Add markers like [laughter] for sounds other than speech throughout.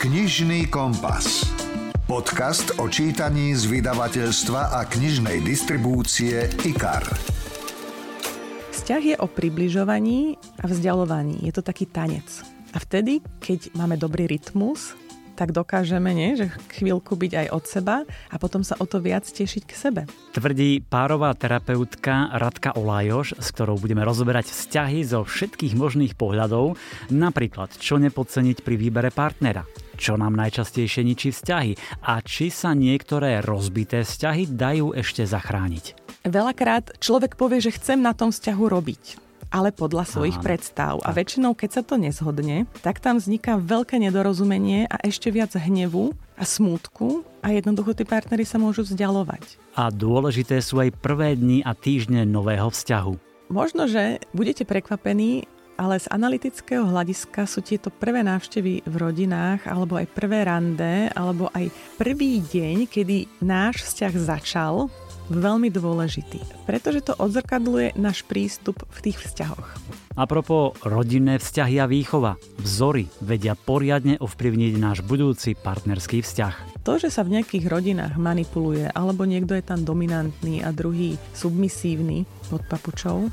Knižný kompas. Podcast o čítaní z vydavateľstva a knižnej distribúcie IKAR. Vzťah je o približovaní a vzdialovaní. Je to taký tanec. A vtedy, keď máme dobrý rytmus, tak dokážeme, nie? že chvíľku byť aj od seba a potom sa o to viac tešiť k sebe. Tvrdí párová terapeutka Radka Olajoš, s ktorou budeme rozoberať vzťahy zo všetkých možných pohľadov, napríklad čo nepodceniť pri výbere partnera, čo nám najčastejšie ničí vzťahy a či sa niektoré rozbité vzťahy dajú ešte zachrániť. Veľakrát človek povie, že chcem na tom vzťahu robiť ale podľa svojich Áno. predstav. A väčšinou, keď sa to nezhodne, tak tam vzniká veľké nedorozumenie a ešte viac hnevu a smútku a jednoducho tí partnery sa môžu vzdialovať. A dôležité sú aj prvé dni a týždne nového vzťahu. Možno, že budete prekvapení, ale z analytického hľadiska sú tieto prvé návštevy v rodinách, alebo aj prvé rande, alebo aj prvý deň, kedy náš vzťah začal, veľmi dôležitý, pretože to odzrkadluje náš prístup v tých vzťahoch. A propos rodinné vzťahy a výchova, vzory vedia poriadne ovplyvniť náš budúci partnerský vzťah. To, že sa v nejakých rodinách manipuluje, alebo niekto je tam dominantný a druhý submisívny pod papučou,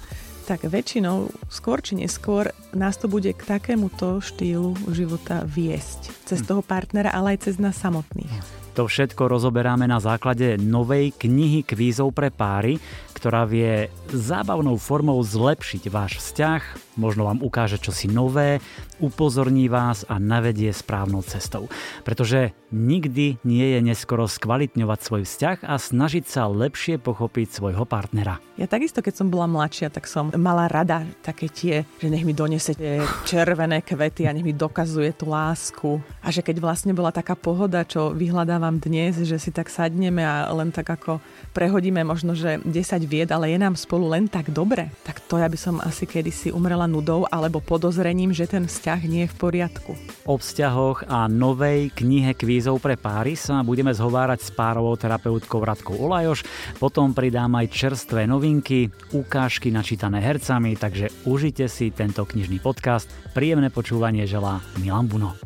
tak väčšinou, skôr či neskôr, nás to bude k takémuto štýlu života viesť. Cez hm. toho partnera, ale aj cez nás samotných. To všetko rozoberáme na základe novej knihy kvízov pre páry, ktorá vie zábavnou formou zlepšiť váš vzťah, možno vám ukáže čosi nové, upozorní vás a navedie správnou cestou. Pretože nikdy nie je neskoro skvalitňovať svoj vzťah a snažiť sa lepšie pochopiť svojho partnera. Ja takisto, keď som bola mladšia, tak som mala rada také tie, že nech mi donesete červené kvety a nech mi dokazuje tú lásku. A že keď vlastne bola taká pohoda, čo vyhľadávam dnes, že si tak sadneme a len tak ako prehodíme možno, že 10 vied, ale je nám spolu len tak dobre, tak to ja by som asi kedysi umrela nudou alebo podozrením, že ten vzťah nie je v poriadku. O vzťahoch a novej knihe kvízov pre páry sa budeme zhovárať s párovou terapeutkou Radkou Olajoš, potom pridám aj čerstvé novinky, ukážky načítané hercami, takže užite si tento knižný podcast. Príjemné počúvanie želá Milan Buno.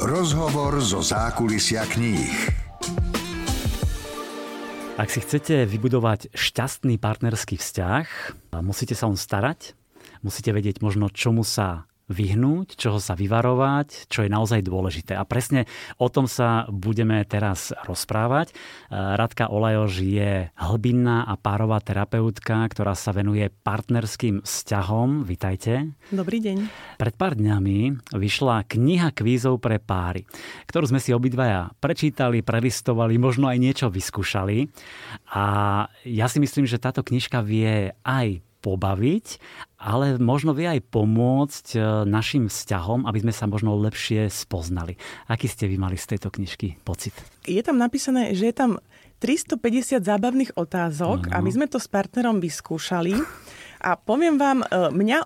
Rozhovor zo zákulisia kníh. Ak si chcete vybudovať šťastný partnerský vzťah, musíte sa on starať, musíte vedieť možno, čomu sa vyhnúť, čoho sa vyvarovať, čo je naozaj dôležité. A presne o tom sa budeme teraz rozprávať. Radka Olajož je hlbinná a párová terapeutka, ktorá sa venuje partnerským vzťahom. Vitajte. Dobrý deň. Pred pár dňami vyšla kniha kvízov pre páry, ktorú sme si obidvaja prečítali, prelistovali, možno aj niečo vyskúšali. A ja si myslím, že táto knižka vie aj pobaviť, ale možno vie aj pomôcť e, našim vzťahom, aby sme sa možno lepšie spoznali. Aký ste vy mali z tejto knižky pocit? Je tam napísané, že je tam 350 zábavných otázok a my sme to s partnerom vyskúšali. A poviem vám, e, mňa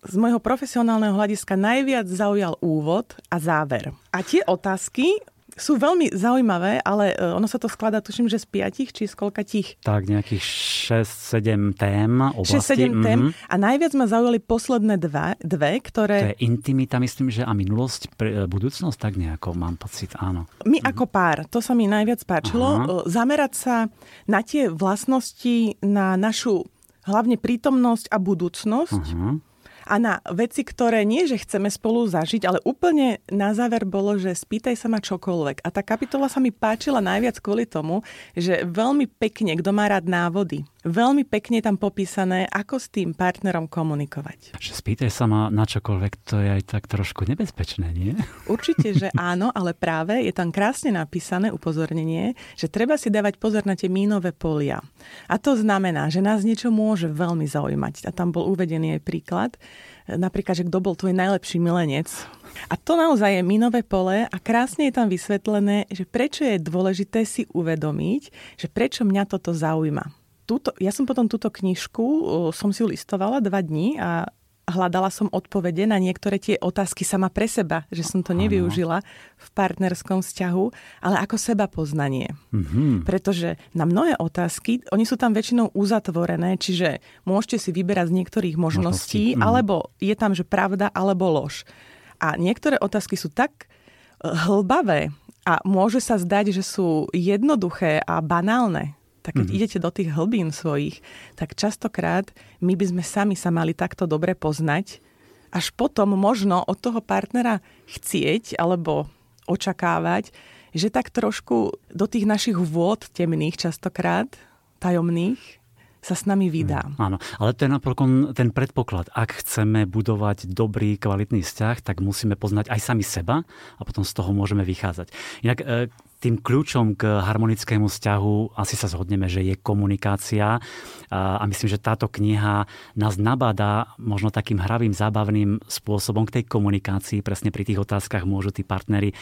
z môjho profesionálneho hľadiska najviac zaujal úvod a záver. A tie otázky sú veľmi zaujímavé, ale e, ono sa to skladá, tuším, že z piatich či z tých. Tak, nejakých 6-7 tém oblasti. 6-7 mm-hmm. tém mhm. a najviac ma zaujali posledné dva, dve, ktoré... To je intimita, myslím, že a minulosť, pre, budúcnosť, tak nejako mám pocit, áno. My mm-hmm. ako pár, to sa mi najviac páčilo. Aha. E, zamerať sa na tie vlastnosti, na našu hlavne prítomnosť a budúcnosť. Uh-huh a na veci, ktoré nie, že chceme spolu zažiť, ale úplne na záver bolo, že spýtaj sa ma čokoľvek. A tá kapitola sa mi páčila najviac kvôli tomu, že veľmi pekne, kto má rád návody, veľmi pekne tam popísané, ako s tým partnerom komunikovať. Že spýtaj sa ma na čokoľvek, to je aj tak trošku nebezpečné, nie? Určite, že [laughs] áno, ale práve je tam krásne napísané upozornenie, že treba si dávať pozor na tie mínové polia. A to znamená, že nás niečo môže veľmi zaujímať. A tam bol uvedený aj príklad, napríklad, že kto bol tvoj najlepší milenec. A to naozaj je minové pole a krásne je tam vysvetlené, že prečo je dôležité si uvedomiť, že prečo mňa toto zaujíma. Tuto, ja som potom túto knižku, som si ju listovala dva dní a hľadala som odpovede na niektoré tie otázky sama pre seba, že som to nevyužila v partnerskom vzťahu, ale ako seba poznanie. Mm-hmm. Pretože na mnohé otázky, oni sú tam väčšinou uzatvorené, čiže môžete si vyberať z niektorých možností, možností. Mm-hmm. alebo je tam, že pravda alebo lož. A niektoré otázky sú tak e, hlbavé a môže sa zdať, že sú jednoduché a banálne, tak keď mm-hmm. idete do tých hlbín svojich, tak častokrát my by sme sami sa mali takto dobre poznať, až potom možno od toho partnera chcieť alebo očakávať, že tak trošku do tých našich vôd temných častokrát, tajomných, sa s nami vydá. Mm, áno, ale to je napokon ten predpoklad. Ak chceme budovať dobrý, kvalitný vzťah, tak musíme poznať aj sami seba a potom z toho môžeme vychádzať. Inak e, tým kľúčom k harmonickému vzťahu asi sa zhodneme, že je komunikácia a myslím, že táto kniha nás nabádá možno takým hravým, zábavným spôsobom k tej komunikácii. Presne pri tých otázkach môžu tí partnery e,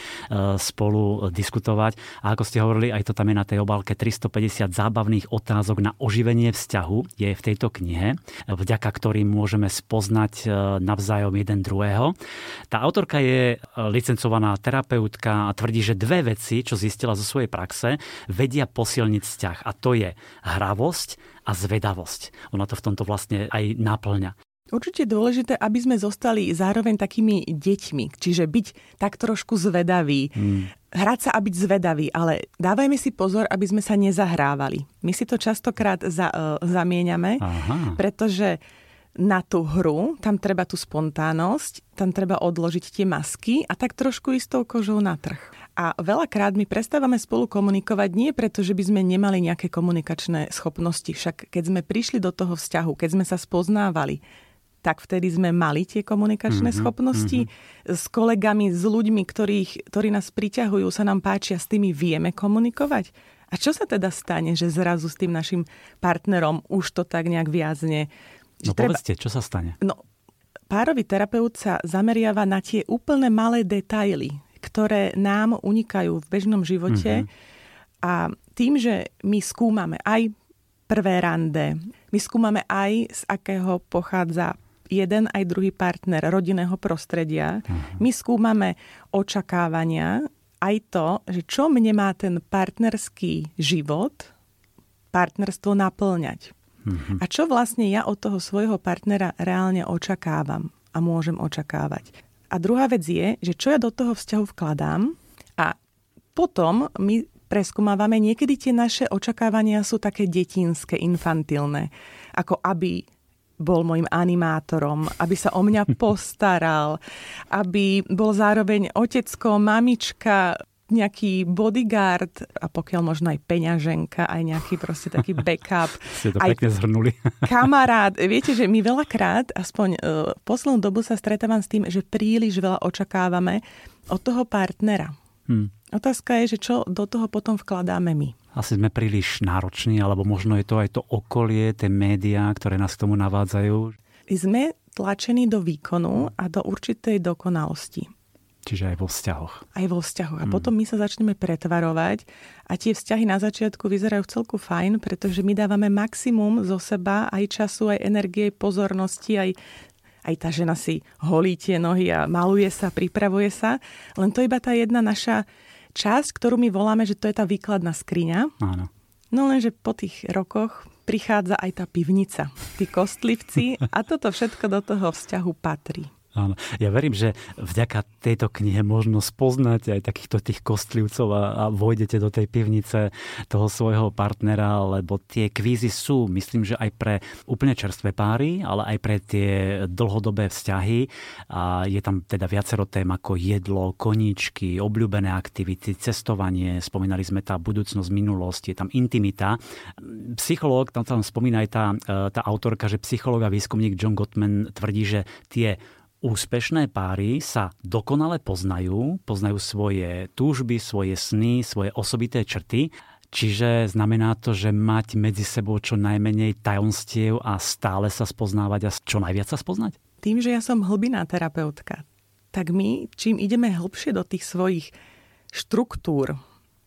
spolu diskutovať. A ako ste hovorili, aj to tam je na tej obálke 350 zábavných otázok na oživenie vzťahu je v tejto knihe, vďaka ktorým môžeme spoznať e, navzájom jeden druhého. Tá autorka je licencovaná terapeutka a tvrdí, že dve veci, čo zistila zo svojej praxe, vedia posilniť vzťah. A to je hravosť a zvedavosť. Ona to v tomto vlastne aj naplňa. Určite je dôležité, aby sme zostali zároveň takými deťmi, čiže byť tak trošku zvedaví. Hmm. Hrať sa a byť zvedavý, ale dávajme si pozor, aby sme sa nezahrávali. My si to častokrát za, uh, zamieňame, Aha. pretože na tú hru, tam treba tú spontánnosť, tam treba odložiť tie masky a tak trošku istou kožou na trh. A veľakrát my prestávame spolu komunikovať nie preto, že by sme nemali nejaké komunikačné schopnosti. Však keď sme prišli do toho vzťahu, keď sme sa spoznávali, tak vtedy sme mali tie komunikačné mm-hmm, schopnosti. Mm-hmm. S kolegami, s ľuďmi, ktorých, ktorí nás priťahujú, sa nám páčia, s tými vieme komunikovať. A čo sa teda stane, že zrazu s tým našim partnerom už to tak nejak viazne? No treba... povedzte, čo sa stane? No, párový terapeut sa zameriava na tie úplne malé detaily ktoré nám unikajú v bežnom živote. Mm-hmm. A tým, že my skúmame aj prvé rande, my skúmame aj z akého pochádza jeden aj druhý partner rodinného prostredia. Mm-hmm. My skúmame očakávania, aj to, že čo mne má ten partnerský život, partnerstvo naplňať. Mm-hmm. A čo vlastne ja od toho svojho partnera reálne očakávam a môžem očakávať. A druhá vec je, že čo ja do toho vzťahu vkladám a potom my preskúmávame, niekedy tie naše očakávania sú také detinské, infantilné. Ako aby bol môjim animátorom, aby sa o mňa [laughs] postaral, aby bol zároveň otecko, mamička, nejaký bodyguard a pokiaľ možno aj peňaženka, aj nejaký proste taký [laughs] backup. Ste to aj pekne zhrnuli. [laughs] kamarát. Viete, že my veľakrát, aspoň uh, poslednú dobu sa stretávam s tým, že príliš veľa očakávame od toho partnera. Hmm. Otázka je, že čo do toho potom vkladáme my. Asi sme príliš nároční, alebo možno je to aj to okolie, tie médiá, ktoré nás k tomu navádzajú. Sme tlačení do výkonu a do určitej dokonalosti. Čiže aj vo vzťahoch. Aj vo vzťahoch. A hmm. potom my sa začneme pretvarovať a tie vzťahy na začiatku vyzerajú celku fajn, pretože my dávame maximum zo seba, aj času, aj energie, pozornosti, aj aj tá žena si holí tie nohy a maluje sa, pripravuje sa. Len to je iba tá jedna naša časť, ktorú my voláme, že to je tá výkladná skriňa. Áno. No lenže po tých rokoch prichádza aj tá pivnica, tí kostlivci a toto všetko do toho vzťahu patrí. Áno. Ja verím, že vďaka tejto knihe možno spoznať aj takýchto tých kostlivcov a, a vojdete do tej pivnice toho svojho partnera, lebo tie kvízy sú, myslím, že aj pre úplne čerstvé páry, ale aj pre tie dlhodobé vzťahy. A je tam teda viacero tém ako jedlo, koníčky, obľúbené aktivity, cestovanie, spomínali sme tá budúcnosť, minulosť, je tam intimita. Psychológ, tam, tam spomína aj tá, tá autorka, že psychológ a výskumník John Gottman tvrdí, že tie Úspešné páry sa dokonale poznajú, poznajú svoje túžby, svoje sny, svoje osobité črty, čiže znamená to, že mať medzi sebou čo najmenej tajomstiev a stále sa spoznávať a čo najviac sa spoznať? Tým, že ja som hlbiná terapeutka, tak my, čím ideme hlbšie do tých svojich štruktúr,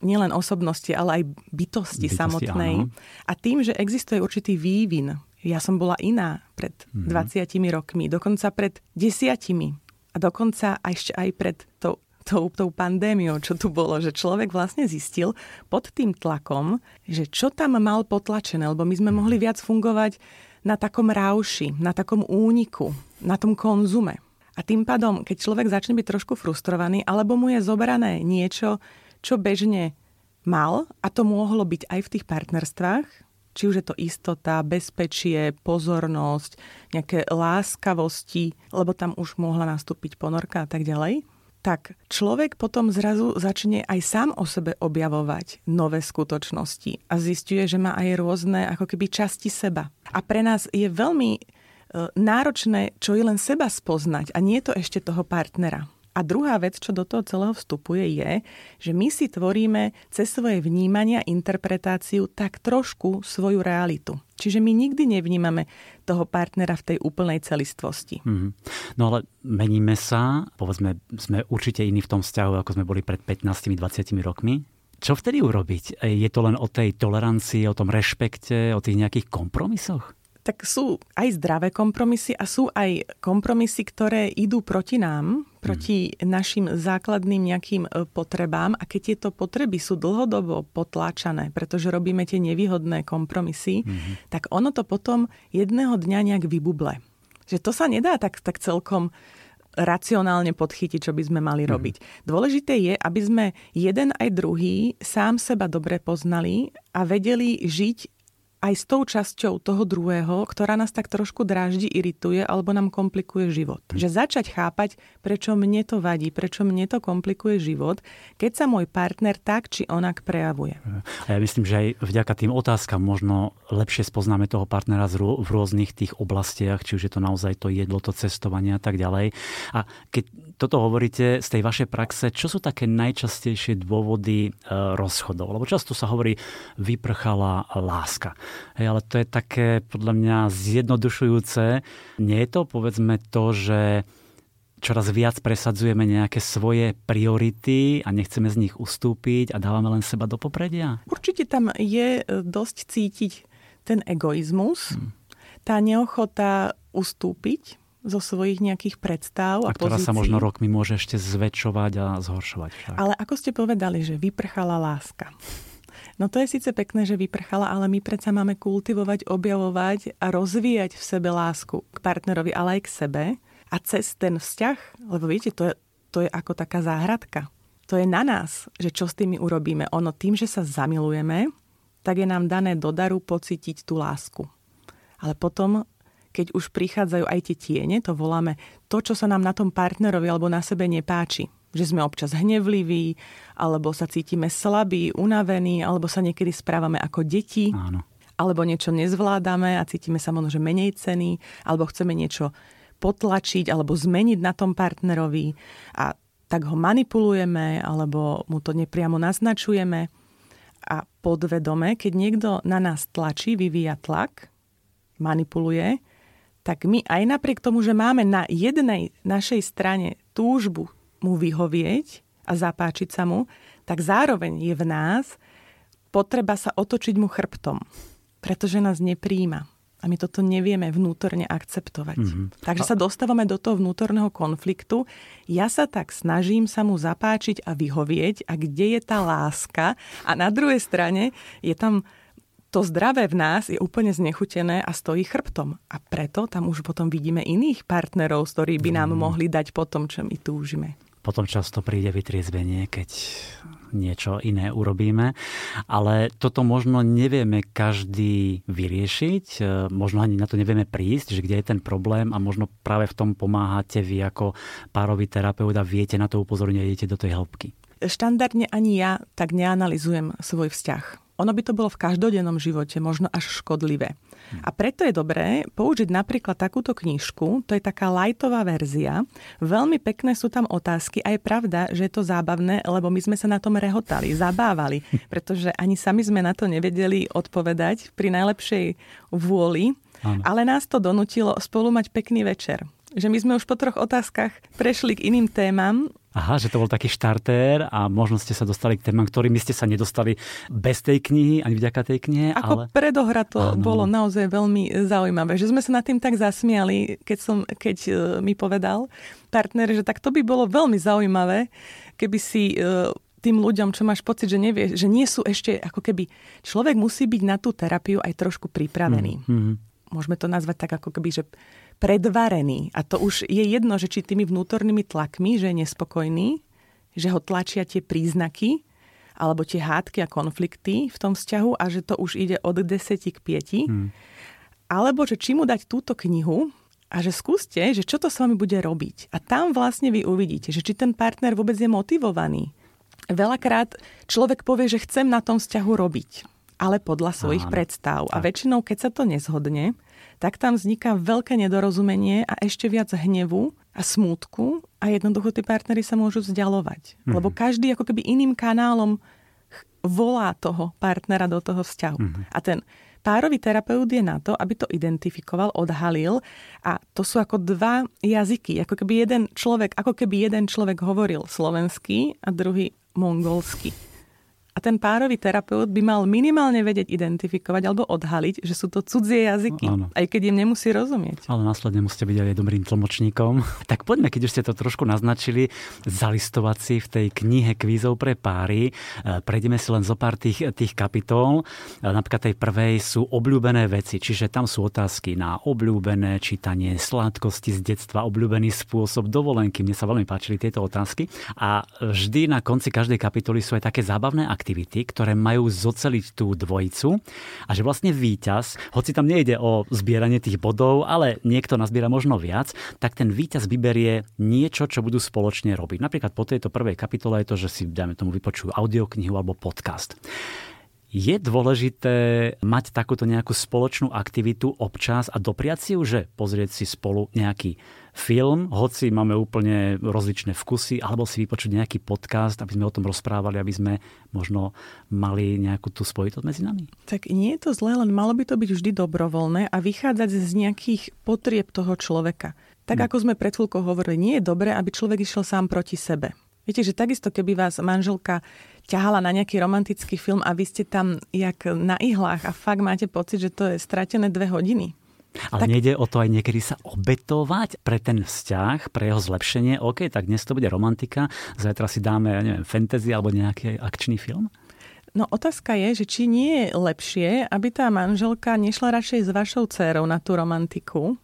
nielen osobnosti, ale aj bytosti, bytosti samotnej. Áno. A tým, že existuje určitý vývin ja som bola iná pred mm-hmm. 20 rokmi, dokonca pred desiatimi. A dokonca aj ešte aj pred tou, tou, tou pandémiou, čo tu bolo, že človek vlastne zistil pod tým tlakom, že čo tam mal potlačené, lebo my sme mhm. mohli viac fungovať na takom rauši, na takom úniku, na tom konzume. A tým pádom, keď človek začne byť trošku frustrovaný, alebo mu je zobrané niečo, čo bežne mal, a to mohlo byť aj v tých partnerstvách, či už je to istota, bezpečie, pozornosť, nejaké láskavosti, lebo tam už mohla nastúpiť ponorka a tak ďalej, tak človek potom zrazu začne aj sám o sebe objavovať nové skutočnosti a zistuje, že má aj rôzne ako keby časti seba. A pre nás je veľmi e, náročné, čo je len seba spoznať a nie to ešte toho partnera. A druhá vec, čo do toho celého vstupuje, je, že my si tvoríme cez svoje vnímania, interpretáciu tak trošku svoju realitu. Čiže my nikdy nevnímame toho partnera v tej úplnej celistvosti. Mm-hmm. No ale meníme sa, povedzme, sme určite iní v tom vzťahu, ako sme boli pred 15-20 rokmi. Čo vtedy urobiť? Je to len o tej tolerancii, o tom rešpekte, o tých nejakých kompromisoch? Tak sú aj zdravé kompromisy a sú aj kompromisy, ktoré idú proti nám, proti mm. našim základným nejakým e, potrebám a keď tieto potreby sú dlhodobo potláčané, pretože robíme tie nevýhodné kompromisy, mm. tak ono to potom jedného dňa nejak vybuble. Že to sa nedá tak, tak celkom racionálne podchytiť, čo by sme mali mhm. robiť. Mm. Dôležité je, aby sme jeden aj druhý sám seba dobre poznali a vedeli žiť aj s tou časťou toho druhého, ktorá nás tak trošku dráždi, irituje alebo nám komplikuje život. Hm. Že začať chápať, prečo mne to vadí, prečo mne to komplikuje život, keď sa môj partner tak či onak prejavuje. A ja myslím, že aj vďaka tým otázkam možno lepšie spoznáme toho partnera v rôznych tých oblastiach, či už je to naozaj to jedlo, to cestovanie a tak ďalej. A keď toto hovoríte z tej vašej praxe, čo sú také najčastejšie dôvody e, rozchodov? Lebo často sa hovorí, vyprchala láska. Hej, ale to je také podľa mňa zjednodušujúce. Nie je to povedzme to, že čoraz viac presadzujeme nejaké svoje priority a nechceme z nich ustúpiť a dávame len seba do popredia? Určite tam je e, dosť cítiť ten egoizmus, hmm. tá neochota ustúpiť zo svojich nejakých predstav a, a ktorá pozícií. sa možno rokmi môže ešte zväčšovať a zhoršovať. Však. Ale ako ste povedali, že vyprchala láska. No to je síce pekné, že vyprchala, ale my predsa máme kultivovať, objavovať a rozvíjať v sebe lásku k partnerovi, ale aj k sebe. A cez ten vzťah, lebo viete, to je, to je ako taká záhradka. To je na nás, že čo s tými urobíme. Ono tým, že sa zamilujeme, tak je nám dané do daru pocítiť tú lásku. Ale potom, keď už prichádzajú aj tie tiene, to voláme to, čo sa nám na tom partnerovi alebo na sebe nepáči že sme občas hnevliví, alebo sa cítime slabí, unavení, alebo sa niekedy správame ako deti. Áno. Alebo niečo nezvládame a cítime sa možno, že menej ceny, alebo chceme niečo potlačiť alebo zmeniť na tom partnerovi a tak ho manipulujeme alebo mu to nepriamo naznačujeme. A podvedome, keď niekto na nás tlačí, vyvíja tlak, manipuluje, tak my aj napriek tomu, že máme na jednej našej strane túžbu mu vyhovieť a zapáčiť sa mu, tak zároveň je v nás potreba sa otočiť mu chrbtom, pretože nás nepríjima. A my toto nevieme vnútorne akceptovať. Mm-hmm. Takže sa dostávame do toho vnútorného konfliktu. Ja sa tak snažím sa mu zapáčiť a vyhovieť a kde je tá láska. A na druhej strane je tam to zdravé v nás je úplne znechutené a stojí chrbtom. A preto tam už potom vidíme iných partnerov, z ktorých by nám mm. mohli dať po tom, čo my túžime. Potom často príde vytriezvenie, keď niečo iné urobíme. Ale toto možno nevieme každý vyriešiť, e, možno ani na to nevieme prísť, že kde je ten problém a možno práve v tom pomáhate vy ako párový terapeut a viete na to upozorniť a idete do tej hĺbky. Štandardne ani ja tak neanalizujem svoj vzťah ono by to bolo v každodennom živote možno až škodlivé. A preto je dobré použiť napríklad takúto knižku, to je taká lightová verzia. Veľmi pekné sú tam otázky a je pravda, že je to zábavné, lebo my sme sa na tom rehotali, zabávali, [laughs] pretože ani sami sme na to nevedeli odpovedať pri najlepšej vôli, Áno. ale nás to donutilo spolu mať pekný večer že my sme už po troch otázkach prešli k iným témam Aha, že to bol taký štartér a možno ste sa dostali k témam, ktorými ste sa nedostali bez tej knihy, ani vďaka tej knihe. Ako ale... predohra to ano. bolo naozaj veľmi zaujímavé, že sme sa nad tým tak zasmiali, keď, som, keď uh, mi povedal partner, že tak to by bolo veľmi zaujímavé, keby si uh, tým ľuďom, čo máš pocit, že nevie, že nie sú ešte, ako keby človek musí byť na tú terapiu aj trošku pripravený. Mm, mm. Môžeme to nazvať tak, ako keby, že predvarený. A to už je jedno, že či tými vnútornými tlakmi, že je nespokojný, že ho tlačia tie príznaky, alebo tie hádky a konflikty v tom vzťahu a že to už ide od 10 k 5. Hmm. Alebo že či mu dať túto knihu a že skúste, že čo to s vami bude robiť. A tam vlastne vy uvidíte, že či ten partner vôbec je motivovaný. Veľakrát človek povie, že chcem na tom vzťahu robiť, ale podľa svojich Áno. predstav. A väčšinou, keď sa to nezhodne, tak tam vzniká veľké nedorozumenie a ešte viac hnevu a smútku a jednoducho tí partnery sa môžu vzdialovať. Mm-hmm. Lebo každý ako keby iným kanálom volá toho partnera do toho vzťahu. Mm-hmm. A ten párový terapeut je na to, aby to identifikoval, odhalil a to sú ako dva jazyky. Ako keby jeden človek, ako keby jeden človek hovoril slovenský a druhý mongolsky. A ten párový terapeut by mal minimálne vedieť identifikovať alebo odhaliť, že sú to cudzie jazyky, no, aj keď im nemusí rozumieť. Ale následne musíte byť aj dobrým tlmočníkom. [laughs] Tak poďme, keď už ste to trošku naznačili, zalistovať si v tej knihe kvízov pre páry. E, prejdeme si len zo pár tých, tých kapitol. E, napríklad tej prvej sú obľúbené veci, čiže tam sú otázky na obľúbené čítanie, sladkosti z detstva, obľúbený spôsob dovolenky. Mne sa veľmi páčili tieto otázky. A vždy na konci každej kapitoly sú aj také zábavné aktivity, ktoré majú zoceliť tú dvojicu a že vlastne víťaz, hoci tam nejde o zbieranie tých bodov, ale niekto nazbiera možno viac, tak ten víťaz vyberie niečo, čo budú spoločne robiť. Napríklad po tejto prvej kapitole je to, že si, dajme tomu, vypočujú audioknihu alebo podcast. Je dôležité mať takúto nejakú spoločnú aktivitu občas a dopriať si ju, že pozrieť si spolu nejaký film, hoci máme úplne rozličné vkusy, alebo si vypočuť nejaký podcast, aby sme o tom rozprávali, aby sme možno mali nejakú tú spojitosť medzi nami? Tak nie je to zlé, len malo by to byť vždy dobrovoľné a vychádzať z nejakých potrieb toho človeka. Tak no. ako sme pred chvíľkou hovorili, nie je dobré, aby človek išiel sám proti sebe. Viete, že takisto, keby vás manželka ťahala na nejaký romantický film a vy ste tam jak na ihlách a fakt máte pocit, že to je stratené dve hodiny, ale tak... nejde o to aj niekedy sa obetovať pre ten vzťah, pre jeho zlepšenie. OK, tak dnes to bude romantika, zajtra si dáme, ja neviem, fantasy alebo nejaký akčný film? No otázka je, že či nie je lepšie, aby tá manželka nešla radšej s vašou dcerou na tú romantiku,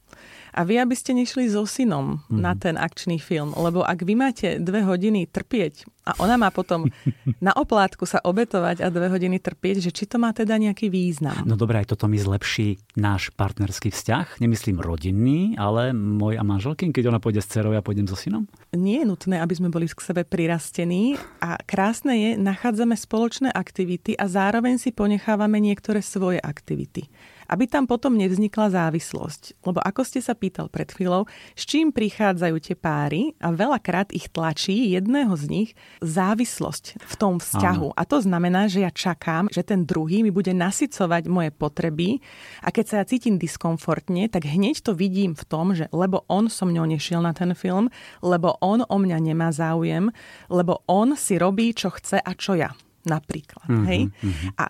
a vy, aby ste nešli so synom mm-hmm. na ten akčný film, lebo ak vy máte dve hodiny trpieť a ona má potom [laughs] na oplátku sa obetovať a dve hodiny trpieť, že či to má teda nejaký význam. No dobré, aj toto mi zlepší náš partnerský vzťah. Nemyslím rodinný, ale môj a manželky, keď ona pôjde s dcerou, ja pôjdem so synom? Nie je nutné, aby sme boli k sebe prirastení a krásne je, nachádzame spoločné aktivity a zároveň si ponechávame niektoré svoje aktivity aby tam potom nevznikla závislosť. Lebo ako ste sa pýtal pred chvíľou, s čím prichádzajú tie páry a veľakrát ich tlačí jedného z nich závislosť v tom vzťahu. Áno. A to znamená, že ja čakám, že ten druhý mi bude nasycovať moje potreby a keď sa ja cítim diskomfortne, tak hneď to vidím v tom, že lebo on so mňou nešiel na ten film, lebo on o mňa nemá záujem, lebo on si robí, čo chce a čo ja napríklad. Mm-hmm, hej? Mm-hmm. A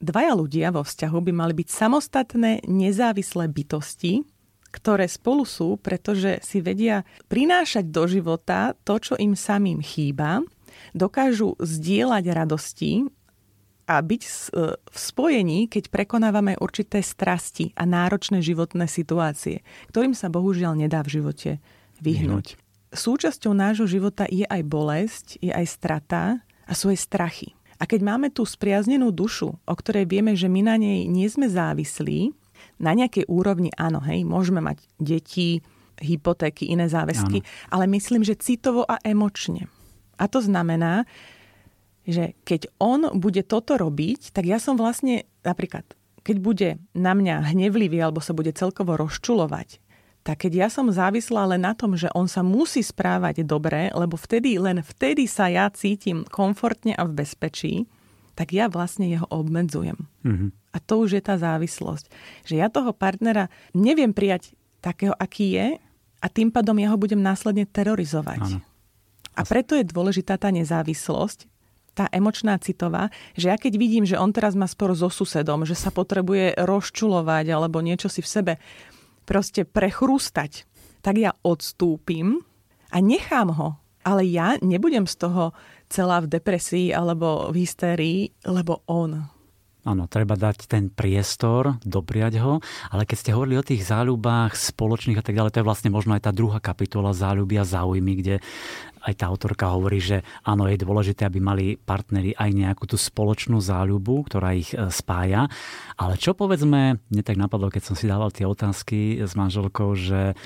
Dvaja ľudia vo vzťahu by mali byť samostatné, nezávislé bytosti, ktoré spolu sú, pretože si vedia prinášať do života to, čo im samým chýba, dokážu zdieľať radosti a byť e, v spojení, keď prekonávame určité strasti a náročné životné situácie, ktorým sa bohužiaľ nedá v živote vyhnúť. Súčasťou nášho života je aj bolesť, je aj strata a sú aj strachy. A keď máme tú spriaznenú dušu, o ktorej vieme, že my na nej nie sme závislí, na nejakej úrovni áno, hej, môžeme mať deti, hypotéky, iné záväzky, áno. ale myslím, že citovo a emočne. A to znamená, že keď on bude toto robiť, tak ja som vlastne napríklad, keď bude na mňa hnevlivý alebo sa bude celkovo rozčulovať, tak keď ja som závislá len na tom, že on sa musí správať dobre, lebo vtedy, len vtedy sa ja cítim komfortne a v bezpečí, tak ja vlastne jeho obmedzujem. Mm-hmm. A to už je tá závislosť. Že ja toho partnera neviem prijať takého, aký je a tým pádom ja ho budem následne terorizovať. Áno. A preto je dôležitá tá nezávislosť, tá emočná citová, že ja keď vidím, že on teraz má sporo so susedom, že sa potrebuje rozčulovať alebo niečo si v sebe proste prechrústať, tak ja odstúpim a nechám ho. Ale ja nebudem z toho celá v depresii alebo v hystérii, lebo on Áno, treba dať ten priestor, dopriať ho, ale keď ste hovorili o tých záľubách spoločných a tak ďalej, to je vlastne možno aj tá druhá kapitola záľuby a záujmy, kde aj tá autorka hovorí, že áno, je dôležité, aby mali partneri aj nejakú tú spoločnú záľubu, ktorá ich e, spája. Ale čo povedzme, mne tak napadlo, keď som si dával tie otázky s manželkou, že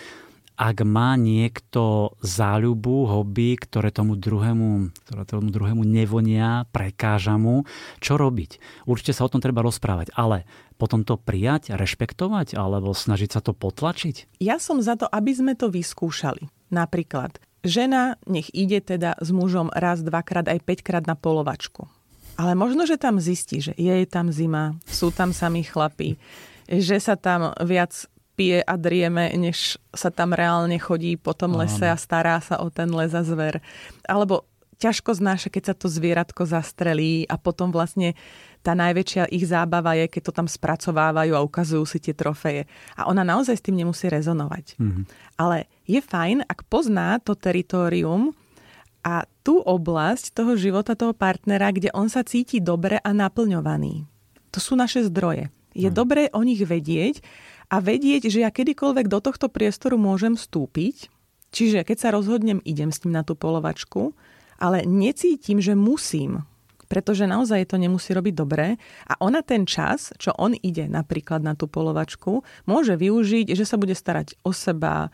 ak má niekto záľubu, hobby, ktoré tomu druhému, ktoré tomu druhému nevonia, prekáža mu, čo robiť? Určite sa o tom treba rozprávať, ale potom to prijať, rešpektovať alebo snažiť sa to potlačiť? Ja som za to, aby sme to vyskúšali. Napríklad, žena nech ide teda s mužom raz, dvakrát, aj päťkrát na polovačku. Ale možno, že tam zistí, že je tam zima, sú tam samí chlapí, že sa tam viac pije a drieme, než sa tam reálne chodí po tom lese a stará sa o ten les a zver. Alebo ťažko znáša, keď sa to zvieratko zastrelí a potom vlastne tá najväčšia ich zábava je, keď to tam spracovávajú a ukazujú si tie trofeje. A ona naozaj s tým nemusí rezonovať. Mm-hmm. Ale je fajn, ak pozná to teritorium a tú oblasť toho života toho partnera, kde on sa cíti dobre a naplňovaný. To sú naše zdroje. Je mm. dobré o nich vedieť a vedieť, že ja kedykoľvek do tohto priestoru môžem vstúpiť, čiže keď sa rozhodnem, idem s ním na tú polovačku, ale necítim, že musím, pretože naozaj to nemusí robiť dobre a ona ten čas, čo on ide napríklad na tú polovačku, môže využiť, že sa bude starať o seba,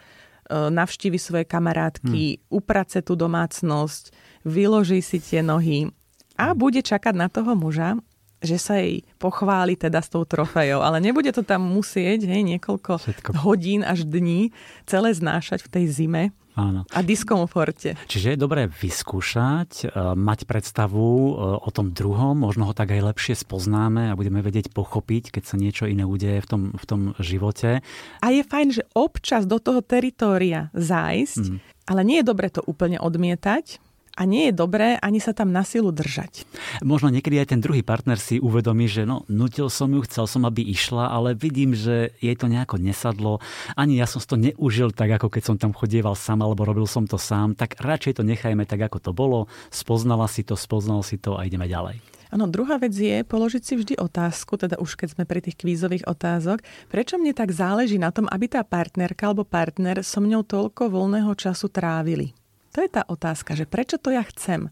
navštívi svoje kamarátky, hmm. uprace tú domácnosť, vyloží si tie nohy a bude čakať na toho muža, že sa jej pochváli teda s tou trofejou, ale nebude to tam musieť hej, niekoľko Všetko. hodín až dní celé znášať v tej zime Áno. a diskomforte. Čiže je dobré vyskúšať, e, mať predstavu e, o tom druhom, možno ho tak aj lepšie spoznáme a budeme vedieť pochopiť, keď sa niečo iné udeje v tom, v tom živote. A je fajn, že občas do toho teritória zájsť, mm. ale nie je dobre to úplne odmietať, a nie je dobré ani sa tam na silu držať. Možno niekedy aj ten druhý partner si uvedomí, že no, nutil som ju, chcel som, aby išla, ale vidím, že jej to nejako nesadlo. Ani ja som to neužil tak, ako keď som tam chodieval sám, alebo robil som to sám. Tak radšej to nechajme tak, ako to bolo. Spoznala si to, spoznal si to a ideme ďalej. Áno, druhá vec je položiť si vždy otázku, teda už keď sme pri tých kvízových otázok, prečo mne tak záleží na tom, aby tá partnerka alebo partner so mňou toľko voľného času trávili. To je tá otázka, že prečo to ja chcem?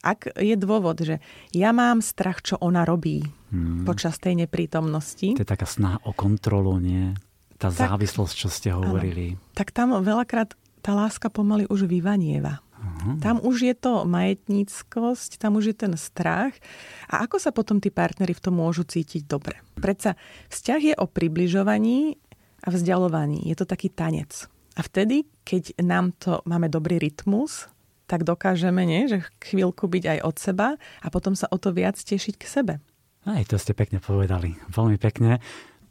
Ak je dôvod, že ja mám strach, čo ona robí hmm. počas tej neprítomnosti. To je taká snaha o kontrolu, nie? Tá tak, závislosť, čo ste hovorili. Áno, tak tam veľakrát tá láska pomaly už vyvanieva. Uh-huh. Tam už je to majetníckosť, tam už je ten strach. A ako sa potom tí partnery v tom môžu cítiť dobre? Predsa vzťah je o približovaní a vzdialovaní. Je to taký tanec. A vtedy, keď nám to máme dobrý rytmus, tak dokážeme, nie, že chvíľku byť aj od seba a potom sa o to viac tešiť k sebe. Aj to ste pekne povedali. Veľmi pekne.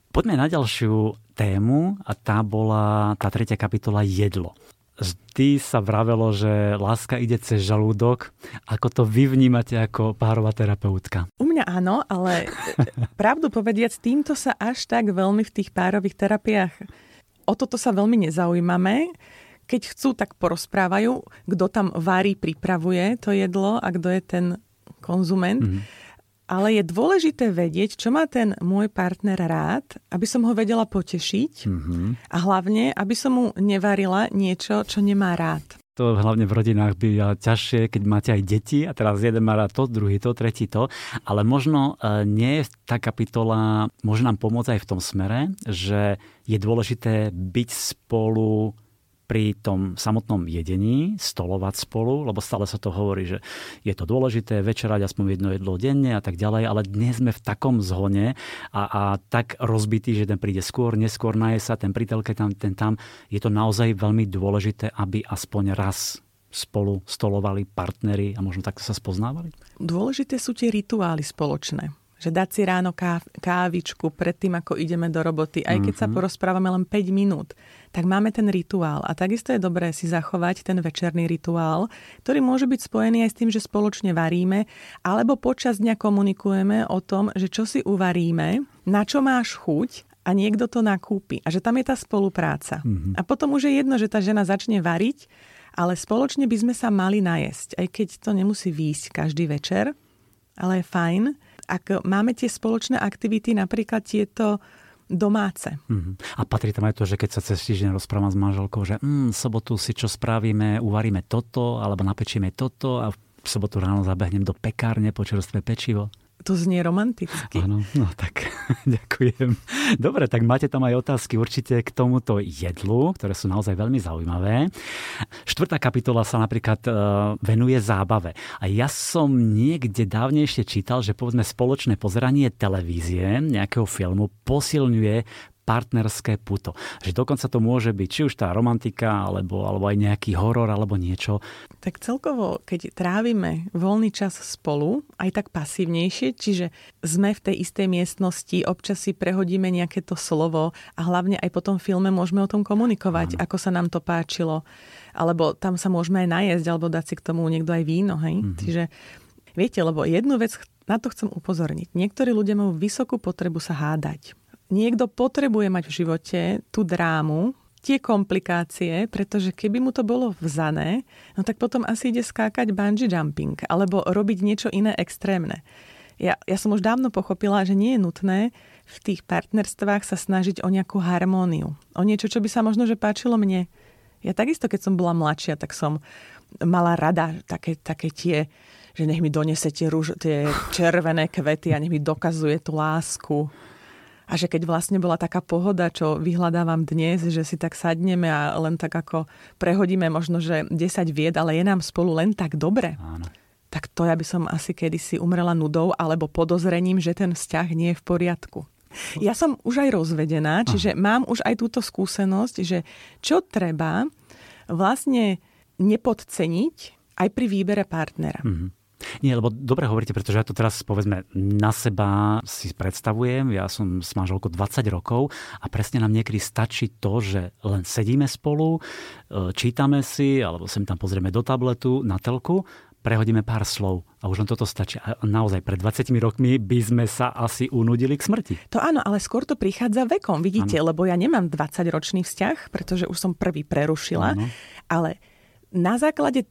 Poďme na ďalšiu tému a tá bola tá tretia kapitola jedlo. Vždy sa vravelo, že láska ide cez žalúdok. Ako to vy vnímate ako párová terapeutka? U mňa áno, ale [laughs] pravdu povediac, týmto sa až tak veľmi v tých párových terapiách o toto sa veľmi nezaujímame. Keď chcú, tak porozprávajú, kto tam varí, pripravuje to jedlo a kto je ten konzument. Mm-hmm. Ale je dôležité vedieť, čo má ten môj partner rád, aby som ho vedela potešiť mm-hmm. a hlavne, aby som mu nevarila niečo, čo nemá rád to hlavne v rodinách by ťažšie, keď máte aj deti a teraz jeden má rád to, druhý to, tretí to, ale možno e, nie je tá kapitola, môže nám pomôcť aj v tom smere, že je dôležité byť spolu pri tom samotnom jedení stolovať spolu, lebo stále sa to hovorí, že je to dôležité večerať aspoň jedno jedlo denne a tak ďalej, ale dnes sme v takom zhone a, a tak rozbitý, že ten príde skôr, neskôr naje sa, ten pritelke tam, ten tam. Je to naozaj veľmi dôležité, aby aspoň raz spolu stolovali partnery a možno takto sa spoznávali? Dôležité sú tie rituály spoločné že dať si ráno kávičku pred tým, ako ideme do roboty, aj keď mm-hmm. sa mhm. porozprávame len 5 minút, tak máme ten rituál. A takisto je dobré si zachovať ten večerný rituál, ktorý môže byť spojený aj s tým, že spoločne varíme, alebo počas dňa komunikujeme o tom, že čo si uvaríme, na čo máš chuť a niekto to nakúpi. A že tam je tá spolupráca. Mm-hmm. A potom už je jedno, že tá žena začne variť, ale spoločne by sme sa mali najesť, aj keď to nemusí výjsť každý večer, ale je fajn, ak máme tie spoločné aktivity, napríklad tieto domáce. Mm-hmm. A patrí tam aj to, že keď sa cez týždeň rozprávam s manželkou, že mm, sobotu si čo spravíme, uvaríme toto, alebo napečíme toto a v sobotu ráno zabehnem do pekárne po čerstvé pečivo. To znie romanticky. Áno, no tak [laughs] ďakujem. Dobre, tak máte tam aj otázky určite k tomuto jedlu, ktoré sú naozaj veľmi zaujímavé. Štvrtá kapitola sa napríklad uh, venuje zábave. A ja som niekde dávnejšie čítal, že povedzme spoločné pozeranie televízie, nejakého filmu, posilňuje partnerské puto. Že dokonca to môže byť či už tá romantika, alebo, alebo aj nejaký horor, alebo niečo. Tak celkovo, keď trávime voľný čas spolu, aj tak pasívnejšie, čiže sme v tej istej miestnosti, občas si prehodíme nejaké to slovo a hlavne aj po tom filme môžeme o tom komunikovať, Áno. ako sa nám to páčilo. Alebo tam sa môžeme aj najesť, alebo dať si k tomu niekto aj víno. Hej? Mm-hmm. Čiže viete, lebo jednu vec na to chcem upozorniť. Niektorí ľudia majú vysokú potrebu sa hádať niekto potrebuje mať v živote tú drámu, tie komplikácie, pretože keby mu to bolo vzané, no tak potom asi ide skákať bungee jumping alebo robiť niečo iné extrémne. Ja, ja som už dávno pochopila, že nie je nutné v tých partnerstvách sa snažiť o nejakú harmóniu. O niečo, čo by sa možno že páčilo mne. Ja takisto, keď som bola mladšia, tak som mala rada také, také tie, že nech mi donese tie, rúž, tie červené kvety a nech mi dokazuje tú lásku a že keď vlastne bola taká pohoda, čo vyhľadávam dnes, že si tak sadneme a len tak ako prehodíme možno, že 10 vied, ale je nám spolu len tak dobre. Áno. Tak to ja by som asi kedysi umrela nudou alebo podozrením, že ten vzťah nie je v poriadku. Ja som už aj rozvedená, čiže Aha. mám už aj túto skúsenosť, že čo treba vlastne nepodceniť aj pri výbere partnera. Mm-hmm. Nie, lebo dobre hovoríte, pretože ja to teraz povedzme na seba si predstavujem. Ja som s manželkou 20 rokov a presne nám niekedy stačí to, že len sedíme spolu, e, čítame si, alebo sem tam pozrieme do tabletu, na telku, prehodíme pár slov a už len toto stačí. A naozaj pred 20 rokmi by sme sa asi unudili k smrti. To áno, ale skôr to prichádza vekom, vidíte, ano. lebo ja nemám 20-ročný vzťah, pretože už som prvý prerušila, ano. ale na základe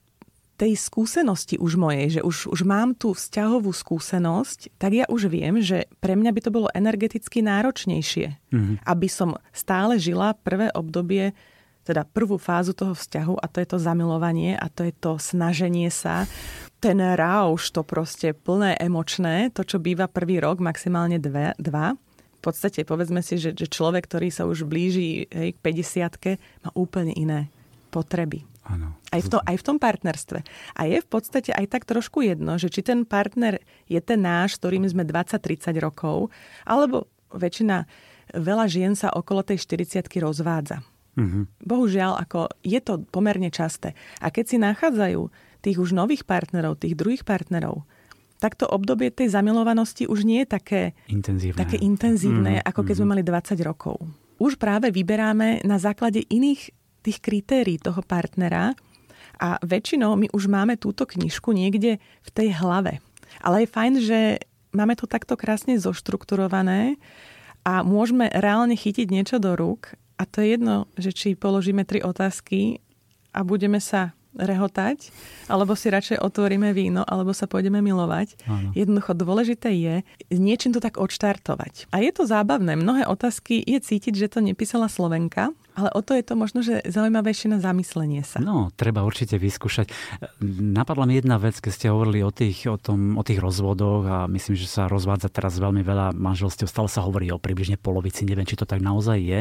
tej skúsenosti už mojej, že už, už mám tú vzťahovú skúsenosť, tak ja už viem, že pre mňa by to bolo energeticky náročnejšie, mm-hmm. aby som stále žila prvé obdobie, teda prvú fázu toho vzťahu a to je to zamilovanie a to je to snaženie sa, ten rauš, to proste plné emočné, to, čo býva prvý rok, maximálne dve, dva. V podstate povedzme si, že, že človek, ktorý sa už blíži hej, k 50 má úplne iné potreby. Áno. Aj v, to, aj v tom partnerstve. A je v podstate aj tak trošku jedno, že či ten partner je ten náš, ktorým sme 20-30 rokov, alebo väčšina, veľa žien sa okolo tej 40 rozvádza. Mm-hmm. Bohužiaľ, ako je to pomerne časté. A keď si nachádzajú tých už nových partnerov, tých druhých partnerov, tak to obdobie tej zamilovanosti už nie je také intenzívne, také intenzívne mm-hmm. ako keď sme mhm. mali 20 rokov. Už práve vyberáme na základe iných tých kritérií toho partnera a väčšinou my už máme túto knižku niekde v tej hlave. Ale je fajn, že máme to takto krásne zoštrukturované a môžeme reálne chytiť niečo do rúk a to je jedno, že či položíme tri otázky a budeme sa rehotať, alebo si radšej otvoríme víno, alebo sa pôjdeme milovať. Áno. Jednoducho dôležité je niečím to tak odštartovať. A je to zábavné. Mnohé otázky je cítiť, že to nepísala Slovenka, ale o to je to možno, že zaujímavejšie na zamyslenie sa. No, treba určite vyskúšať. Napadla mi jedna vec, keď ste hovorili o tých, o, tom, o tých rozvodoch a myslím, že sa rozvádza teraz veľmi veľa manželstiev. Stále sa hovorí o približne polovici, neviem, či to tak naozaj je.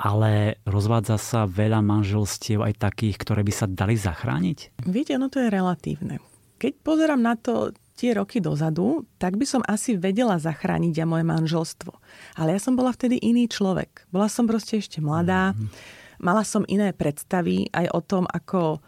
Ale rozvádza sa veľa manželstiev aj takých, ktoré by sa dali zachrániť? Viete, ono to je relatívne. Keď pozerám na to tie roky dozadu, tak by som asi vedela zachrániť ja moje manželstvo. Ale ja som bola vtedy iný človek. Bola som proste ešte mladá, mm-hmm. mala som iné predstavy aj o tom, ako e,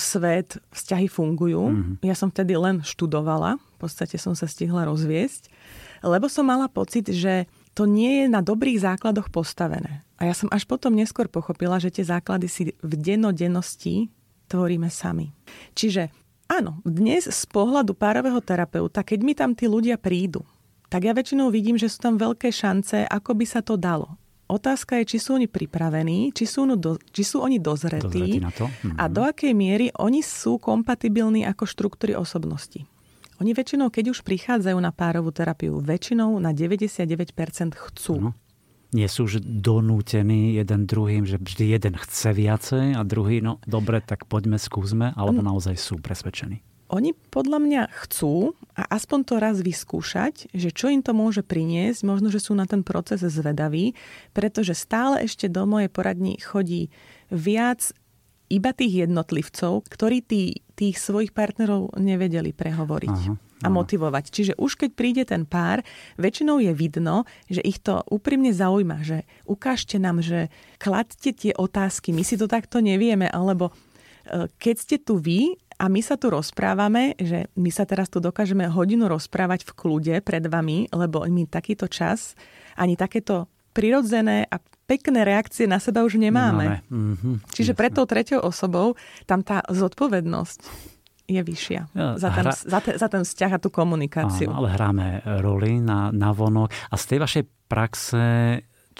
svet, vzťahy fungujú. Mm-hmm. Ja som vtedy len študovala, v podstate som sa stihla rozviesť, lebo som mala pocit, že to nie je na dobrých základoch postavené. A ja som až potom neskôr pochopila, že tie základy si v dennodennosti tvoríme sami. Čiže Áno, dnes z pohľadu párového terapeuta, keď mi tam tí ľudia prídu, tak ja väčšinou vidím, že sú tam veľké šance, ako by sa to dalo. Otázka je, či sú oni pripravení, či sú, no do, či sú oni dozretí na to? Mm-hmm. a do akej miery oni sú kompatibilní ako štruktúry osobnosti. Oni väčšinou, keď už prichádzajú na párovú terapiu, väčšinou na 99% chcú. No. Nie sú už donútení jeden druhým, že vždy jeden chce viacej a druhý, no dobre, tak poďme, skúsme, alebo naozaj sú presvedčení. Oni podľa mňa chcú a aspoň to raz vyskúšať, že čo im to môže priniesť, možno, že sú na ten proces zvedaví, pretože stále ešte do mojej poradní chodí viac iba tých jednotlivcov, ktorí tí, tých svojich partnerov nevedeli prehovoriť. Aha, a motivovať. Čiže už keď príde ten pár, väčšinou je vidno, že ich to úprimne zaujíma, že ukážte nám, že kladte tie otázky, my si to takto nevieme, alebo e, keď ste tu vy a my sa tu rozprávame, že my sa teraz tu dokážeme hodinu rozprávať v kľude pred vami, lebo my takýto čas, ani takéto prirodzené a pekné reakcie na seba už nemáme. nemáme. Mm-hmm, Čiže pred tou treťou osobou tam tá zodpovednosť je vyššia ja, za, ten, hra... za, te, za ten vzťah a tú komunikáciu. Áno, ale hráme roli na, na vonok. A z tej vašej praxe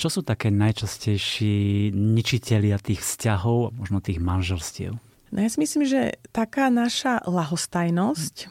čo sú také najčastejší ničitelia tých vzťahov, možno tých manželstiev? No ja si myslím, že taká naša lahostajnosť,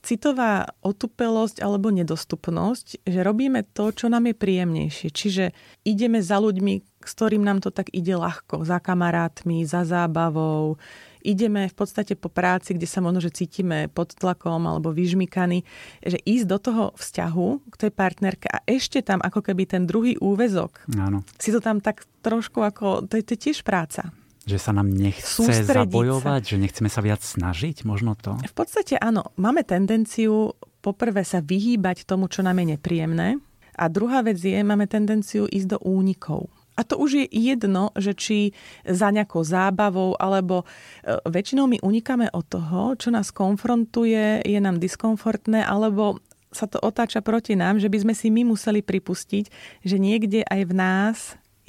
citová otupelosť alebo nedostupnosť, že robíme to, čo nám je príjemnejšie. Čiže ideme za ľuďmi, s ktorým nám to tak ide ľahko, za kamarátmi, za zábavou, ideme v podstate po práci, kde sa možno, že cítime pod tlakom alebo vyžmykaní, že ísť do toho vzťahu k tej partnerke a ešte tam ako keby ten druhý úvezok, Áno. si to tam tak trošku ako, to je, to je tiež práca. Že sa nám nechce zabojovať, sa. že nechceme sa viac snažiť, možno to? V podstate áno. Máme tendenciu poprvé sa vyhýbať tomu, čo nám je nepríjemné. A druhá vec je, máme tendenciu ísť do únikov. A to už je jedno, že či za nejakou zábavou, alebo e, väčšinou my unikáme od toho, čo nás konfrontuje, je nám diskomfortné, alebo sa to otáča proti nám, že by sme si my museli pripustiť, že niekde aj v nás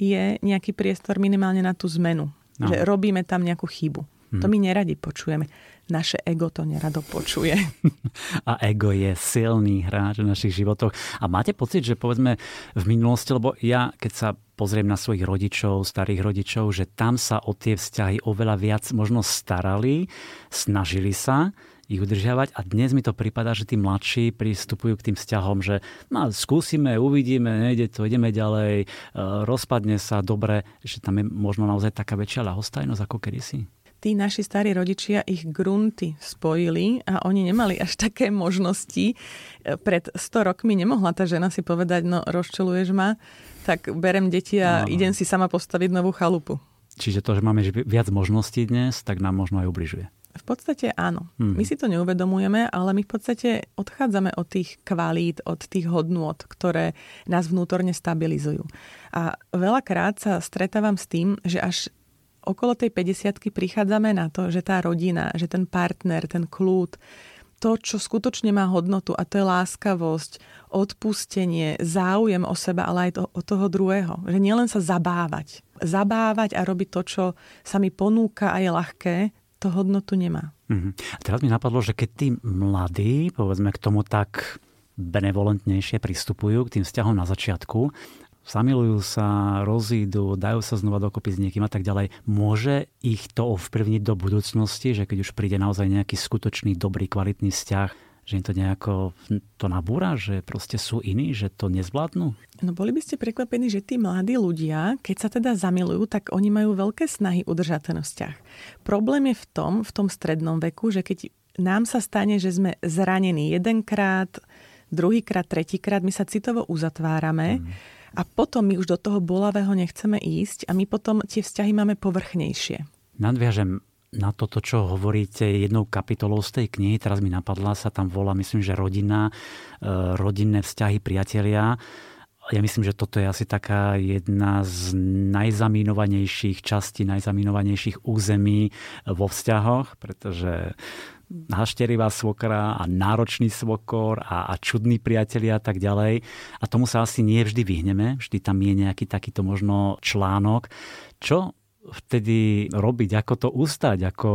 je nejaký priestor minimálne na tú zmenu. No. Že robíme tam nejakú chybu. Hmm. To my neradi počujeme. Naše ego to nerado počuje. [laughs] A ego je silný hráč v našich životoch. A máte pocit, že povedzme v minulosti, lebo ja keď sa pozriem na svojich rodičov, starých rodičov, že tam sa o tie vzťahy oveľa viac možno starali, snažili sa, ich udržiavať. A dnes mi to prípada, že tí mladší pristupujú k tým vzťahom, že no, skúsime, uvidíme, nejde to, ideme ďalej, e, rozpadne sa, dobre, že tam je možno naozaj taká väčšia ľahostajnosť ako kedysi tí naši starí rodičia ich grunty spojili a oni nemali až také možnosti. Pred 100 rokmi nemohla tá žena si povedať, no rozčeluješ ma, tak berem deti a no. idem si sama postaviť novú chalupu. Čiže to, že máme viac možností dnes, tak nám možno aj ubližuje. V podstate áno. Hmm. My si to neuvedomujeme, ale my v podstate odchádzame od tých kvalít, od tých hodnôt, ktoré nás vnútorne stabilizujú. A veľakrát sa stretávam s tým, že až okolo tej 50 prichádzame na to, že tá rodina, že ten partner, ten kľúd, to, čo skutočne má hodnotu a to je láskavosť, odpustenie, záujem o seba, ale aj to, o toho druhého. Že nielen sa zabávať. Zabávať a robiť to, čo sa mi ponúka a je ľahké, to hodnotu nemá. Uh-huh. A teraz mi napadlo, že keď tí mladí, povedzme k tomu tak benevolentnejšie pristupujú k tým vzťahom na začiatku, zamilujú sa, rozídu, dajú sa znova dokopy s niekým a tak ďalej. Môže ich to ovplyvniť do budúcnosti, že keď už príde naozaj nejaký skutočný, dobrý, kvalitný vzťah, že im to nejako to nabúra, že proste sú iní, že to nezvládnu? No boli by ste prekvapení, že tí mladí ľudia, keď sa teda zamilujú, tak oni majú veľké snahy udržať ten vzťah. Problém je v tom, v tom strednom veku, že keď nám sa stane, že sme zranení jedenkrát, druhýkrát, tretíkrát, my sa citovo uzatvárame mm. A potom my už do toho bolavého nechceme ísť a my potom tie vzťahy máme povrchnejšie. Nadviažem na toto, čo hovoríte jednou kapitolou z tej knihy, teraz mi napadla, sa tam volá, myslím, že rodina, e, rodinné vzťahy, priatelia. Ja myslím, že toto je asi taká jedna z najzamínovanejších častí, najzamínovanejších území vo vzťahoch, pretože hašterivá svokra a náročný svokor a, a čudní priatelia a tak ďalej. A tomu sa asi nie vždy vyhneme. Vždy tam je nejaký takýto možno článok. Čo vtedy robiť, ako to ustať, ako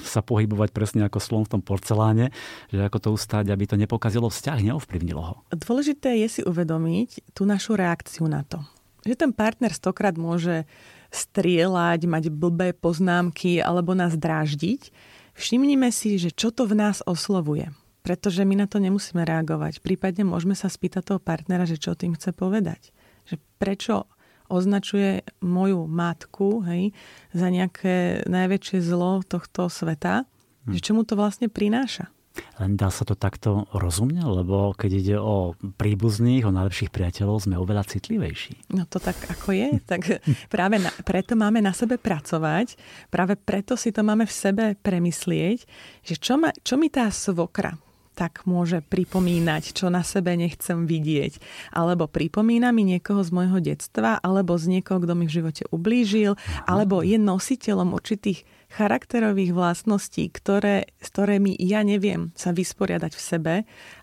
sa pohybovať presne ako slon v tom porceláne, že ako to ustať, aby to nepokazilo vzťah, neovplyvnilo ho. Dôležité je si uvedomiť tú našu reakciu na to. Že ten partner stokrát môže strieľať, mať blbé poznámky alebo nás dráždiť. Všimnime si, že čo to v nás oslovuje. pretože my na to nemusíme reagovať. Prípadne môžeme sa spýtať toho partnera, že čo tým chce povedať. Že prečo označuje moju matku hej, za nejaké najväčšie zlo tohto sveta, hm. že čo mu to vlastne prináša. Len dá sa to takto rozumne, lebo keď ide o príbuzných, o najlepších priateľov, sme oveľa citlivejší. No to tak ako je, [laughs] tak práve na, preto máme na sebe pracovať, práve preto si to máme v sebe premyslieť, že čo, ma, čo mi tá svokra tak môže pripomínať, čo na sebe nechcem vidieť. Alebo pripomína mi niekoho z môjho detstva, alebo z niekoho, kto mi v živote ublížil, alebo je nositeľom určitých charakterových vlastností, ktoré, s ktorými ja neviem sa vysporiadať v sebe,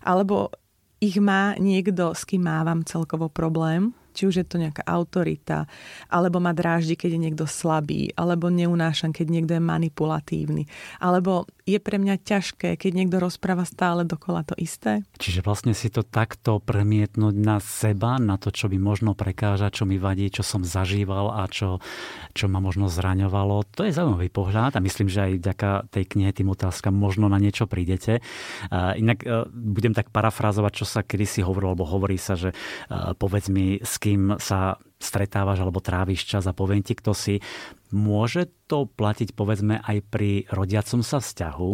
alebo ich má niekto, s kým mávam celkovo problém či už je to nejaká autorita, alebo ma dráždi, keď je niekto slabý, alebo neunášam, keď niekto je manipulatívny, alebo je pre mňa ťažké, keď niekto rozpráva stále dokola to isté. Čiže vlastne si to takto premietnúť na seba, na to, čo by možno prekáža, čo mi vadí, čo som zažíval a čo, čo ma možno zraňovalo. To je zaujímavý pohľad a myslím, že aj vďaka tej knihe, tým otázkam, možno na niečo prídete. Inak e, budem tak parafrázovať, čo sa kedysi hovorilo, alebo hovorí sa, že e, povedz mi, s kým sa stretávaš alebo tráviš čas a poviem ti, kto si. Môže to platiť povedzme aj pri rodiacom sa vzťahu.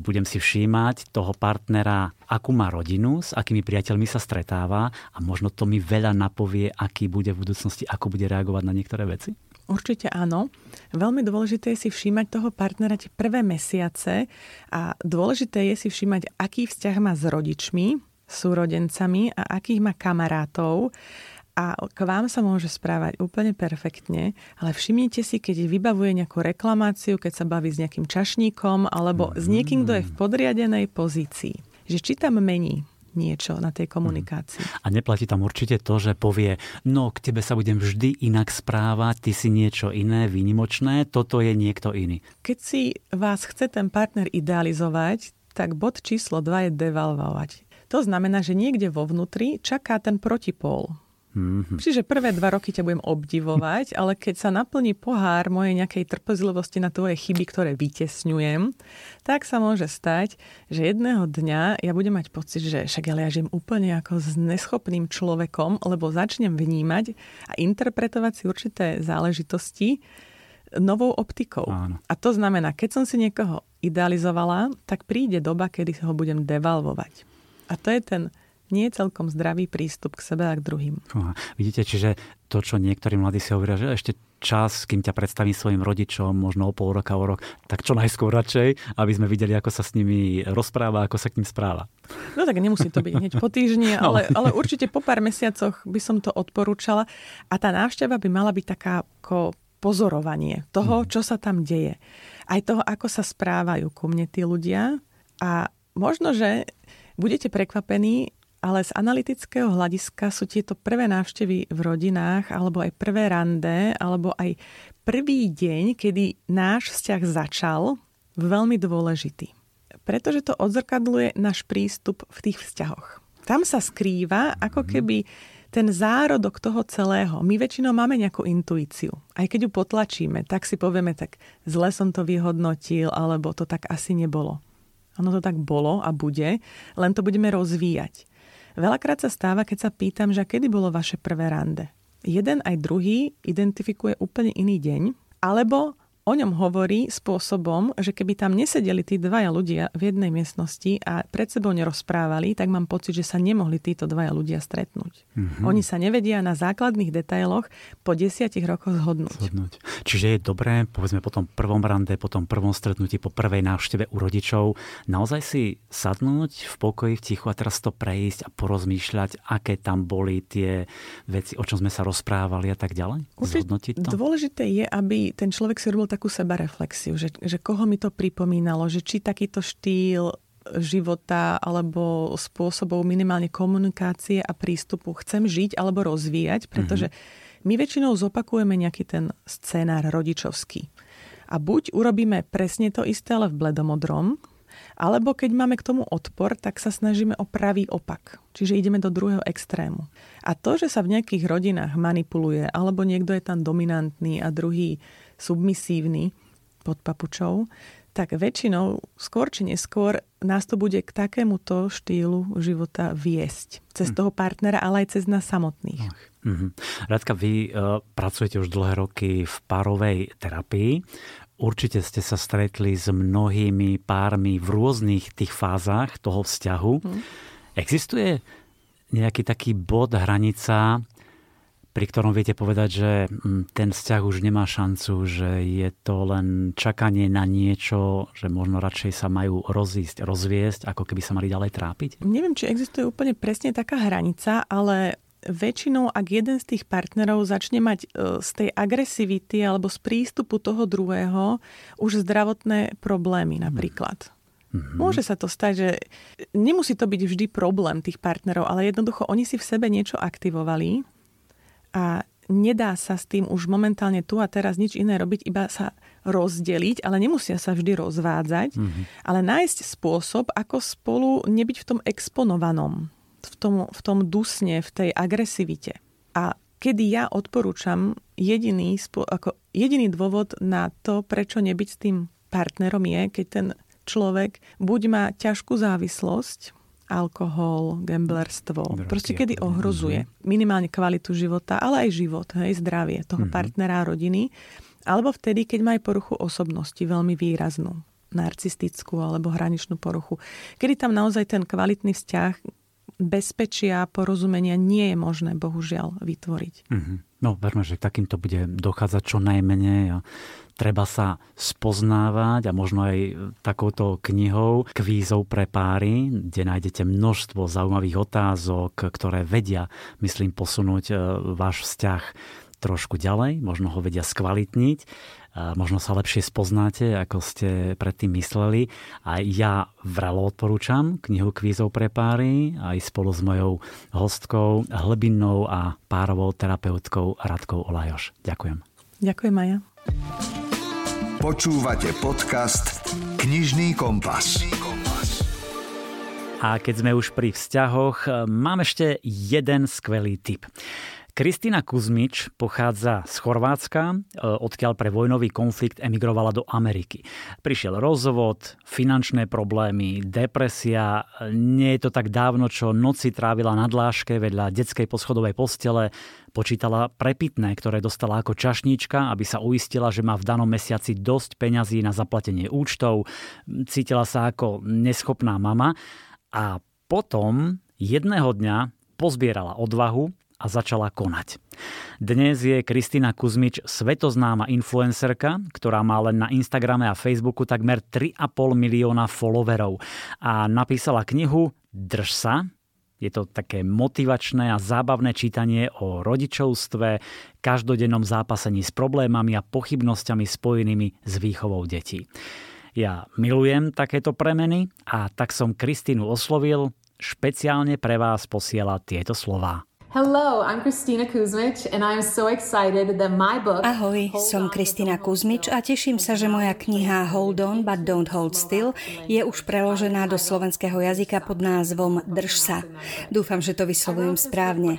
Budem si všímať toho partnera, akú má rodinu, s akými priateľmi sa stretáva a možno to mi veľa napovie, aký bude v budúcnosti, ako bude reagovať na niektoré veci? Určite áno. Veľmi dôležité je si všímať toho partnera tie prvé mesiace a dôležité je si všímať, aký vzťah má s rodičmi, súrodencami a akých má kamarátov a k vám sa môže správať úplne perfektne, ale všimnite si, keď vybavuje nejakú reklamáciu, keď sa baví s nejakým čašníkom alebo s niekým, kto je v podriadenej pozícii. Že či tam mení niečo na tej komunikácii. Mhm. A neplatí tam určite to, že povie, no k tebe sa budem vždy inak správať, ty si niečo iné, výnimočné, toto je niekto iný. Keď si vás chce ten partner idealizovať, tak bod číslo 2 je devalvovať. To znamená, že niekde vo vnútri čaká ten protipól Mm-hmm. Čiže prvé dva roky ťa budem obdivovať, ale keď sa naplní pohár mojej nejakej trpezlivosti na tvoje chyby, ktoré vytesňujem, tak sa môže stať, že jedného dňa ja budem mať pocit, že však ale ja žijem úplne ako s neschopným človekom, lebo začnem vnímať a interpretovať si určité záležitosti novou optikou. Áno. A to znamená, keď som si niekoho idealizovala, tak príde doba, kedy ho budem devalvovať. A to je ten nie je celkom zdravý prístup k sebe a k druhým. Uha. Vidíte, čiže to, čo niektorí mladí si hovoria, že ešte čas, kým ťa predstavím svojim rodičom, možno o pol roka, o rok, tak čo najskôr radšej, aby sme videli, ako sa s nimi rozpráva, ako sa k ním správa. No tak nemusí to byť hneď po týždni, [laughs] no. ale, ale určite po pár mesiacoch by som to odporúčala. A tá návšteva by mala byť taká ako pozorovanie toho, mhm. čo sa tam deje. Aj toho, ako sa správajú ku mne tí ľudia. A možno, že budete prekvapení, ale z analytického hľadiska sú tieto prvé návštevy v rodinách, alebo aj prvé rande, alebo aj prvý deň, kedy náš vzťah začal, veľmi dôležitý. Pretože to odzrkadluje náš prístup v tých vzťahoch. Tam sa skrýva ako mhm. keby ten zárodok toho celého. My väčšinou máme nejakú intuíciu. Aj keď ju potlačíme, tak si povieme, tak zle som to vyhodnotil, alebo to tak asi nebolo. Ono to tak bolo a bude, len to budeme rozvíjať. Veľakrát sa stáva, keď sa pýtam, že kedy bolo vaše prvé rande. Jeden aj druhý identifikuje úplne iný deň, alebo o ňom hovorí spôsobom, že keby tam nesedeli tí dvaja ľudia v jednej miestnosti a pred sebou nerozprávali, tak mám pocit, že sa nemohli títo dvaja ľudia stretnúť. Mm-hmm. Oni sa nevedia na základných detailoch po desiatich rokoch zhodnúť. zhodnúť. Čiže je dobré, povedzme po tom prvom rande, po tom prvom stretnutí, po prvej návšteve u rodičov, naozaj si sadnúť v pokoji, v tichu a teraz to prejsť a porozmýšľať, aké tam boli tie veci, o čom sme sa rozprávali a tak ďalej? Zhodnotiť to? Dôležité je, aby ten človek si robil takú sebareflexiu, že, že koho mi to pripomínalo, že či takýto štýl života alebo spôsobov minimálne komunikácie a prístupu chcem žiť alebo rozvíjať, pretože my väčšinou zopakujeme nejaký ten scénár rodičovský. A buď urobíme presne to isté, ale v bledomodrom, alebo keď máme k tomu odpor, tak sa snažíme o pravý opak. Čiže ideme do druhého extrému. A to, že sa v nejakých rodinách manipuluje, alebo niekto je tam dominantný a druhý submisívny pod papučou, tak väčšinou, skôr či neskôr, nás to bude k takémuto štýlu života viesť. Cez hm. toho partnera, ale aj cez nás samotných. Mm-hmm. Radka, vy uh, pracujete už dlhé roky v párovej terapii. Určite ste sa stretli s mnohými pármi v rôznych tých fázach toho vzťahu. Mm. Existuje nejaký taký bod, hranica, pri ktorom viete povedať, že mm, ten vzťah už nemá šancu, že je to len čakanie na niečo, že možno radšej sa majú rozísť, rozviesť, ako keby sa mali ďalej trápiť? Neviem, či existuje úplne presne taká hranica, ale väčšinou, ak jeden z tých partnerov začne mať e, z tej agresivity alebo z prístupu toho druhého už zdravotné problémy napríklad. Mm-hmm. Môže sa to stať, že nemusí to byť vždy problém tých partnerov, ale jednoducho oni si v sebe niečo aktivovali a nedá sa s tým už momentálne tu a teraz nič iné robiť, iba sa rozdeliť, ale nemusia sa vždy rozvádzať, mm-hmm. ale nájsť spôsob, ako spolu nebyť v tom exponovanom, v tom, v tom dusne, v tej agresivite. A kedy ja odporúčam jediný, ako jediný dôvod na to, prečo nebyť s tým partnerom je, keď ten človek buď má ťažkú závislosť, alkohol, gamblerstvo. Drogy, proste kedy ohrozuje mm-hmm. minimálne kvalitu života, ale aj život, hej, zdravie toho mm-hmm. partnera a rodiny. Alebo vtedy, keď má aj poruchu osobnosti veľmi výraznú narcistickú alebo hraničnú poruchu. Kedy tam naozaj ten kvalitný vzťah bezpečia, porozumenia nie je možné, bohužiaľ, vytvoriť. Mm-hmm. No, verme, že takýmto bude dochádzať čo najmenej a treba sa spoznávať a možno aj takouto knihou kvízov pre páry, kde nájdete množstvo zaujímavých otázok, ktoré vedia, myslím, posunúť e, váš vzťah trošku ďalej, možno ho vedia skvalitniť, možno sa lepšie spoznáte, ako ste predtým mysleli. A ja vrelo odporúčam knihu Kvízov pre páry aj spolu s mojou hostkou, hlbinnou a párovou terapeutkou Radkou Olajoš. Ďakujem. Ďakujem, Maja. Počúvate podcast Knižný kompas. A keď sme už pri vzťahoch, mám ešte jeden skvelý tip. Kristina Kuzmič pochádza z Chorvátska, e, odkiaľ pre vojnový konflikt emigrovala do Ameriky. Prišiel rozvod, finančné problémy, depresia. Nie je to tak dávno, čo noci trávila na dláške vedľa detskej poschodovej postele. Počítala prepitné, ktoré dostala ako čašníčka, aby sa uistila, že má v danom mesiaci dosť peňazí na zaplatenie účtov. Cítila sa ako neschopná mama a potom jedného dňa pozbierala odvahu a začala konať. Dnes je Kristina Kuzmič svetoznáma influencerka, ktorá má len na Instagrame a Facebooku takmer 3,5 milióna followerov a napísala knihu Drž sa, je to také motivačné a zábavné čítanie o rodičovstve, každodennom zápasení s problémami a pochybnosťami spojenými s výchovou detí. Ja milujem takéto premeny a tak som Kristínu oslovil, špeciálne pre vás posiela tieto slová. Hello, I'm Christina Kuzmič and I'm so excited that my book Ahoj, som Kristina Kuzmič a teším sa, že moja kniha Hold On but Don't Hold Still je už preložená do slovenského jazyka pod názvom Drž sa. Dúfam, že to vyslovujem správne.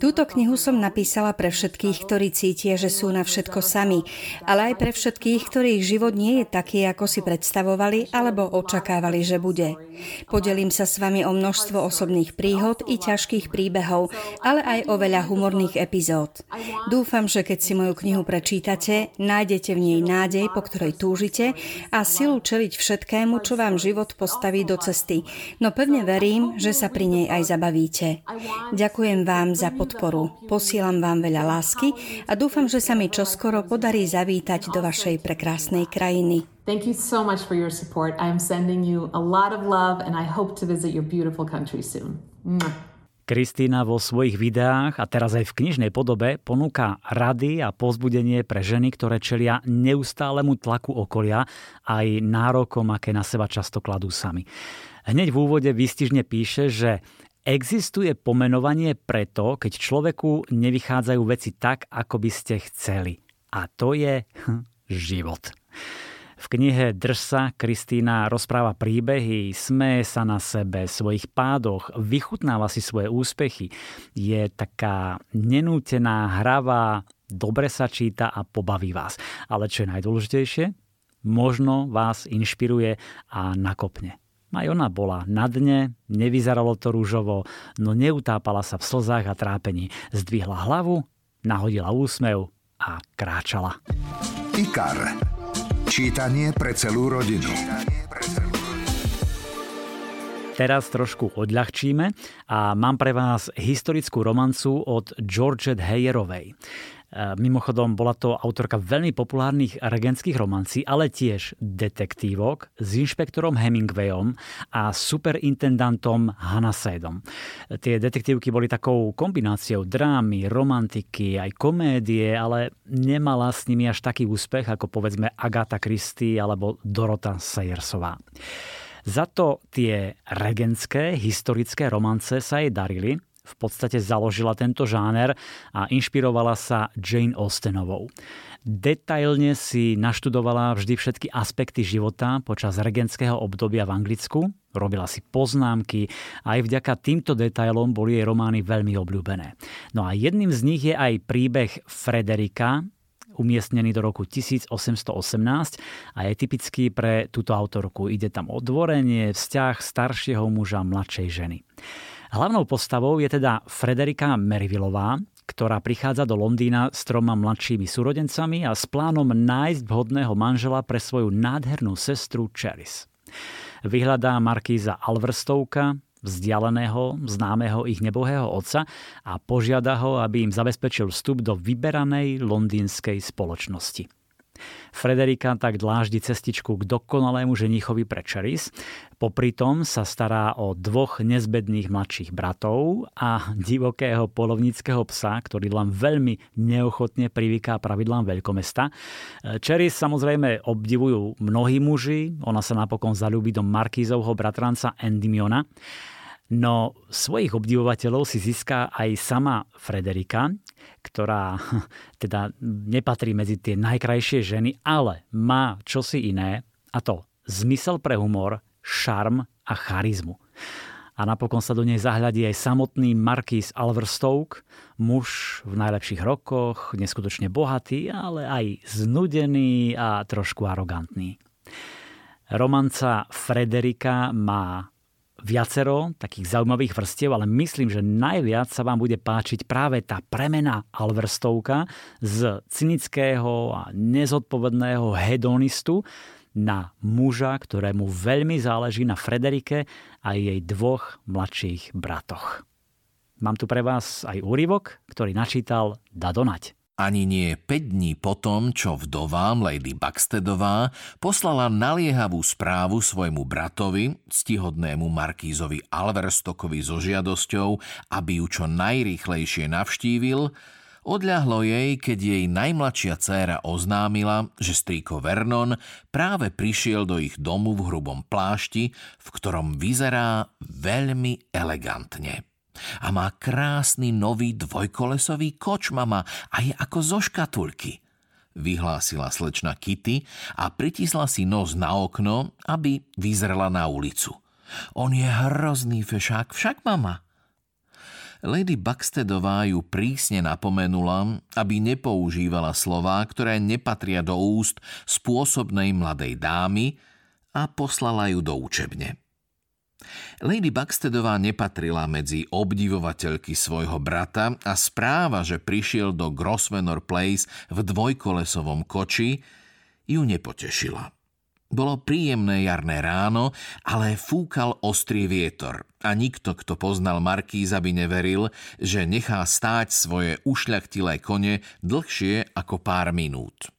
Túto knihu som napísala pre všetkých, ktorí cítia, že sú na všetko sami, ale aj pre všetkých, ktorých život nie je taký, ako si predstavovali alebo očakávali, že bude. Podelím sa s vami o množstvo osobných príhod i ťažkých príbehov, ale aj o veľa humorných epizód. Dúfam, že keď si moju knihu prečítate, nájdete v nej nádej, po ktorej túžite a silu čeliť všetkému, čo vám život postaví do cesty. No pevne verím, že sa pri nej aj zabavíte. Ďakujem vám za podporu. Posielam vám veľa lásky a dúfam, že sa mi čoskoro podarí zavítať do vašej prekrásnej krajiny. Thank you so much for your support. I am sending you a lot of love and I hope to visit your beautiful country soon. Mwah. Kristýna vo svojich videách a teraz aj v knižnej podobe ponúka rady a pozbudenie pre ženy, ktoré čelia neustálemu tlaku okolia aj nárokom, aké na seba často kladú sami. Hneď v úvode výstižne píše, že existuje pomenovanie preto, keď človeku nevychádzajú veci tak, ako by ste chceli. A to je hm, život. V knihe Drž sa Kristýna rozpráva príbehy, smeje sa na sebe, svojich pádoch, vychutnáva si svoje úspechy. Je taká nenútená, hravá, dobre sa číta a pobaví vás. Ale čo je najdôležitejšie? možno vás inšpiruje a nakopne. Aj ona bola na dne, nevyzeralo to rúžovo, no neutápala sa v slzách a trápení. Zdvihla hlavu, nahodila úsmev a kráčala. IKAR. Čítanie pre celú rodinu. Teraz trošku odľahčíme a mám pre vás historickú romancu od Georgette Heyerovej. E, mimochodom, bola to autorka veľmi populárnych regentských romancí, ale tiež detektívok s inšpektorom Hemingwayom a superintendantom Hanasedom. Tie detektívky boli takou kombináciou drámy, romantiky, aj komédie, ale nemala s nimi až taký úspech ako povedzme Agatha Christie alebo Dorota Sayersová. Za to tie regentské historické romance sa jej darili. V podstate založila tento žáner a inšpirovala sa Jane Austenovou. Detailne si naštudovala vždy všetky aspekty života počas regentského obdobia v Anglicku, robila si poznámky a aj vďaka týmto detailom boli jej romány veľmi obľúbené. No a jedným z nich je aj príbeh Frederika, umiestnený do roku 1818 a je typický pre túto autorku. Ide tam o dvorenie, vzťah staršieho muža, mladšej ženy. Hlavnou postavou je teda Frederika Merivillová, ktorá prichádza do Londýna s troma mladšími súrodencami a s plánom nájsť vhodného manžela pre svoju nádhernú sestru Cheris. Vyhľadá markíza Alverstovka, vzdialeného, známeho ich nebohého otca a požiada ho, aby im zabezpečil vstup do vyberanej londýnskej spoločnosti. Frederika tak dláždi cestičku k dokonalému ženichovi pre Cheris. Popri tom sa stará o dvoch nezbedných mladších bratov a divokého polovníckého psa, ktorý len veľmi neochotne privyká pravidlám veľkomesta. Cheris samozrejme obdivujú mnohí muži, ona sa napokon zalúbi do Markízovho bratranca Endymiona. No svojich obdivovateľov si získa aj sama Frederika, ktorá [laughs] teda nepatrí medzi tie najkrajšie ženy, ale má čosi iné, a to zmysel pre humor, šarm a charizmu. A napokon sa do nej zahľadí aj samotný Marquis Alverstoke, muž v najlepších rokoch, neskutočne bohatý, ale aj znudený a trošku arogantný. Romanca Frederika má viacero takých zaujímavých vrstiev, ale myslím, že najviac sa vám bude páčiť práve tá premena Alverstovka z cynického a nezodpovedného hedonistu na muža, ktorému veľmi záleží na Frederike a jej dvoch mladších bratoch. Mám tu pre vás aj úryvok, ktorý načítal Dadonať. Ani nie 5 dní potom, čo vdovám Lady Buxtedová poslala naliehavú správu svojmu bratovi, stihodnému markízovi Alverstokovi so žiadosťou, aby ju čo najrýchlejšie navštívil, odľahlo jej, keď jej najmladšia dcéra oznámila, že strýko Vernon práve prišiel do ich domu v hrubom plášti, v ktorom vyzerá veľmi elegantne. A má krásny nový dvojkolesový koč, mama, aj ako zo škatulky. Vyhlásila slečna Kitty a pritisla si nos na okno, aby vyzrela na ulicu. On je hrozný fešák, však mama. Lady Buxtedová ju prísne napomenula, aby nepoužívala slová, ktoré nepatria do úst spôsobnej mladej dámy a poslala ju do učebne. Lady Buxtedová nepatrila medzi obdivovateľky svojho brata a správa, že prišiel do Grosvenor Place v dvojkolesovom koči, ju nepotešila. Bolo príjemné jarné ráno, ale fúkal ostrý vietor a nikto, kto poznal Markíza, by neveril, že nechá stáť svoje ušľachtilé kone dlhšie ako pár minút.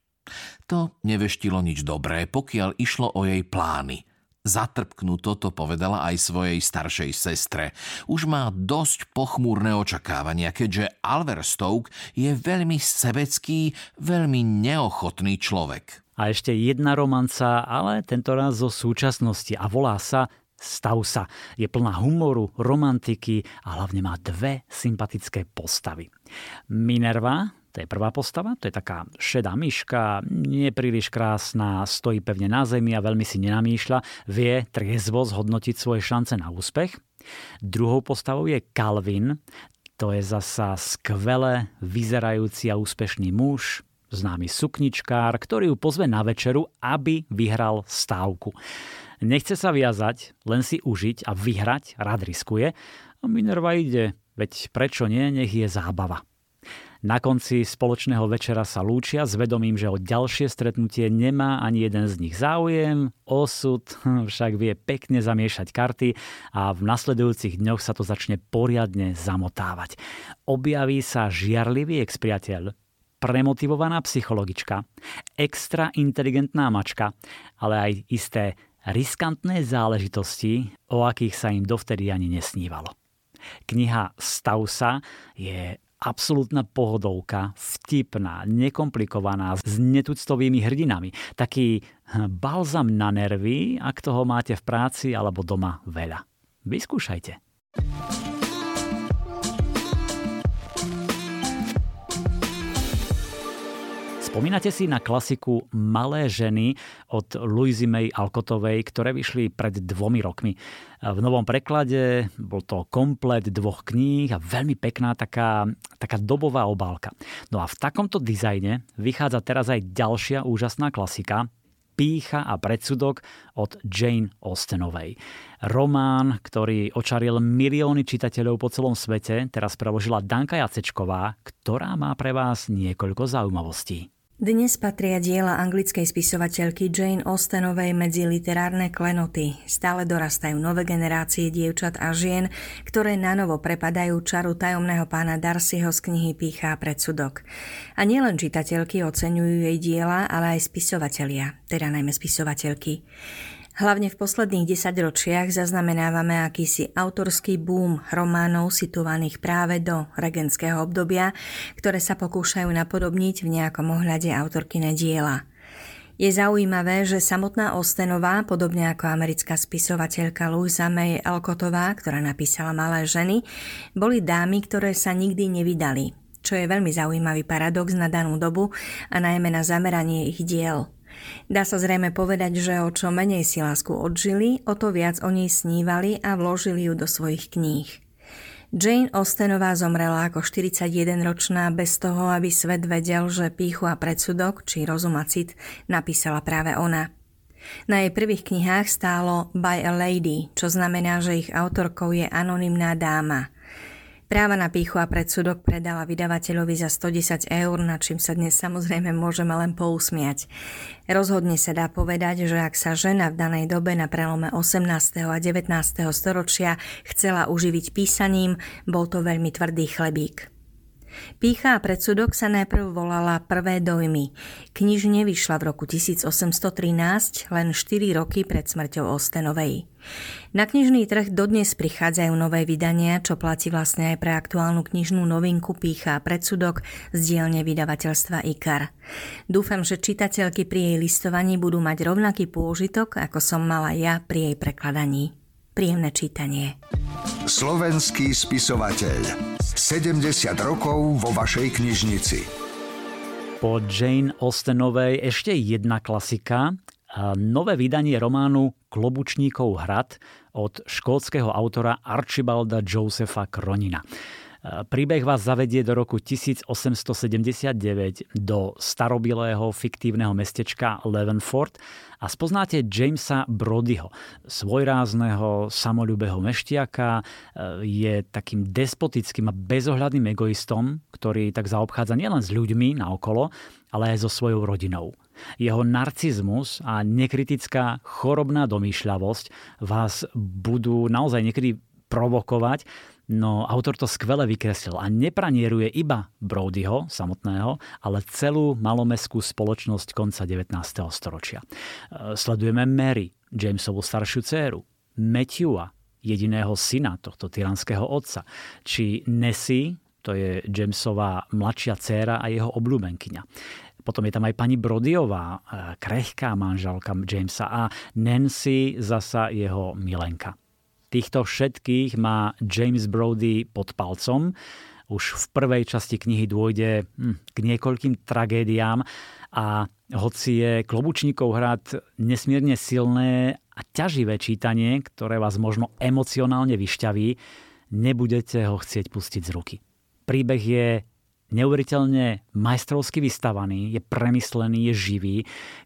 To neveštilo nič dobré, pokiaľ išlo o jej plány – Zatrpknú toto povedala aj svojej staršej sestre. Už má dosť pochmúrne očakávania, keďže Alver Stoke je veľmi sebecký, veľmi neochotný človek. A ešte jedna romanca, ale tento raz zo súčasnosti a volá sa Stav sa. Je plná humoru, romantiky a hlavne má dve sympatické postavy. Minerva, to je prvá postava, to je taká šedá myška, nie príliš krásna, stojí pevne na zemi a veľmi si nenamýšľa, vie triezvo zhodnotiť svoje šance na úspech. Druhou postavou je Calvin, to je zasa skvele vyzerajúci a úspešný muž, známy sukničkár, ktorý ju pozve na večeru, aby vyhral stávku. Nechce sa viazať, len si užiť a vyhrať, rád riskuje. A Minerva ide, veď prečo nie, nech je zábava. Na konci spoločného večera sa lúčia s vedomím, že o ďalšie stretnutie nemá ani jeden z nich záujem. Osud [laughs] však vie pekne zamiešať karty a v nasledujúcich dňoch sa to začne poriadne zamotávať. Objaví sa žiarlivý expriateľ, premotivovaná psychologička, extra inteligentná mačka, ale aj isté riskantné záležitosti, o akých sa im dovtedy ani nesnívalo. Kniha Stausa je absolútna pohodovka, vtipná, nekomplikovaná, s netuctovými hrdinami. Taký hm, balzam na nervy, ak toho máte v práci alebo doma veľa. Vyskúšajte. Spomínate si na klasiku Malé ženy od Louisy May Alcotovej, ktoré vyšli pred dvomi rokmi. V novom preklade bol to komplet dvoch kníh a veľmi pekná taká, taká dobová obálka. No a v takomto dizajne vychádza teraz aj ďalšia úžasná klasika, Pícha a predsudok od Jane Austenovej. Román, ktorý očaril milióny čitateľov po celom svete, teraz preložila Danka Jacečková, ktorá má pre vás niekoľko zaujímavostí. Dnes patria diela anglickej spisovateľky Jane Austenovej medzi literárne klenoty. Stále dorastajú nové generácie dievčat a žien, ktoré nanovo prepadajú čaru tajomného pána Darcyho z knihy Pícha a predsudok. A nielen čitateľky oceňujú jej diela, ale aj spisovatelia, teda najmä spisovateľky. Hlavne v posledných desaťročiach zaznamenávame akýsi autorský boom románov situovaných práve do regentského obdobia, ktoré sa pokúšajú napodobniť v nejakom ohľade autorkyne diela. Je zaujímavé, že samotná Ostenová, podobne ako americká spisovateľka Louisa May Alcottová, ktorá napísala Malé ženy, boli dámy, ktoré sa nikdy nevydali, čo je veľmi zaujímavý paradox na danú dobu a najmä na zameranie ich diel – Dá sa zrejme povedať, že o čo menej si lásku odžili, o to viac o nej snívali a vložili ju do svojich kníh. Jane Austenová zomrela ako 41-ročná bez toho, aby svet vedel, že píchu a predsudok, či rozum a cit, napísala práve ona. Na jej prvých knihách stálo By a Lady, čo znamená, že ich autorkou je anonymná dáma – Práva na píchu a predsudok predala vydavateľovi za 110 eur, na čím sa dnes samozrejme môžeme len pousmiať. Rozhodne sa dá povedať, že ak sa žena v danej dobe na prelome 18. a 19. storočia chcela uživiť písaním, bol to veľmi tvrdý chlebík. Pícha a predsudok sa najprv volala Prvé dojmy. Knižne vyšla v roku 1813, len 4 roky pred smrťou Ostenovej. Na knižný trh dodnes prichádzajú nové vydania, čo platí vlastne aj pre aktuálnu knižnú novinku Pícha a predsudok z dielne vydavateľstva IKAR. Dúfam, že čitateľky pri jej listovaní budú mať rovnaký pôžitok, ako som mala ja pri jej prekladaní. Príjemné čítanie. Slovenský spisovateľ 70 rokov vo vašej knižnici. Po Jane Austenovej ešte jedna klasika, nové vydanie románu Klobučníkov hrad od škótskeho autora Archibalda Josepha Kronina. Príbeh vás zavedie do roku 1879 do starobilého fiktívneho mestečka Levenford a spoznáte Jamesa Brodyho, svojrázneho, samolubého meštiaka, je takým despotickým a bezohľadným egoistom, ktorý tak zaobchádza nielen s ľuďmi naokolo, ale aj so svojou rodinou. Jeho narcizmus a nekritická chorobná domýšľavosť vás budú naozaj niekedy provokovať No autor to skvele vykreslil a nepranieruje iba Brodyho samotného, ale celú malomeskú spoločnosť konca 19. storočia. E, sledujeme Mary, Jamesovú staršiu dceru, Matthewa, jediného syna tohto tyranského otca, či Nessie, to je Jamesová mladšia dcéra a jeho obľúbenkyňa. Potom je tam aj pani Brodyová, e, krehká manželka Jamesa a Nancy zasa jeho milenka. Týchto všetkých má James Brody pod palcom. Už v prvej časti knihy dôjde hm, k niekoľkým tragédiám a hoci je Klobučníkov hrad nesmierne silné a ťaživé čítanie, ktoré vás možno emocionálne vyšťaví, nebudete ho chcieť pustiť z ruky. Príbeh je neuveriteľne majstrovsky vystavaný, je premyslený, je živý.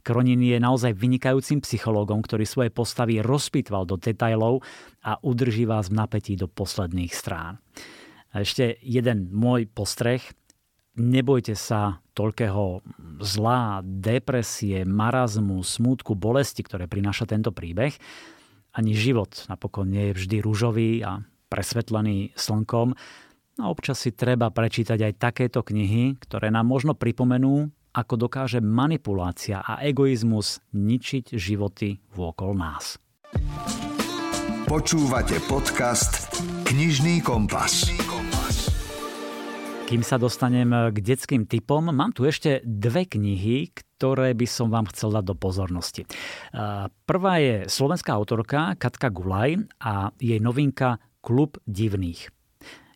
Kronin je naozaj vynikajúcim psychológom, ktorý svoje postavy rozpitval do detajlov a udrží vás v napätí do posledných strán. A ešte jeden môj postreh. Nebojte sa toľkého zla, depresie, marazmu, smútku, bolesti, ktoré prináša tento príbeh. Ani život napokon nie je vždy rúžový a presvetlený slnkom. A občas si treba prečítať aj takéto knihy, ktoré nám možno pripomenú, ako dokáže manipulácia a egoizmus ničiť životy vôkol nás. Počúvate podcast Knižný kompas. Kým sa dostanem k detským typom, mám tu ešte dve knihy, ktoré by som vám chcel dať do pozornosti. Prvá je slovenská autorka Katka Gulaj a jej novinka Klub divných.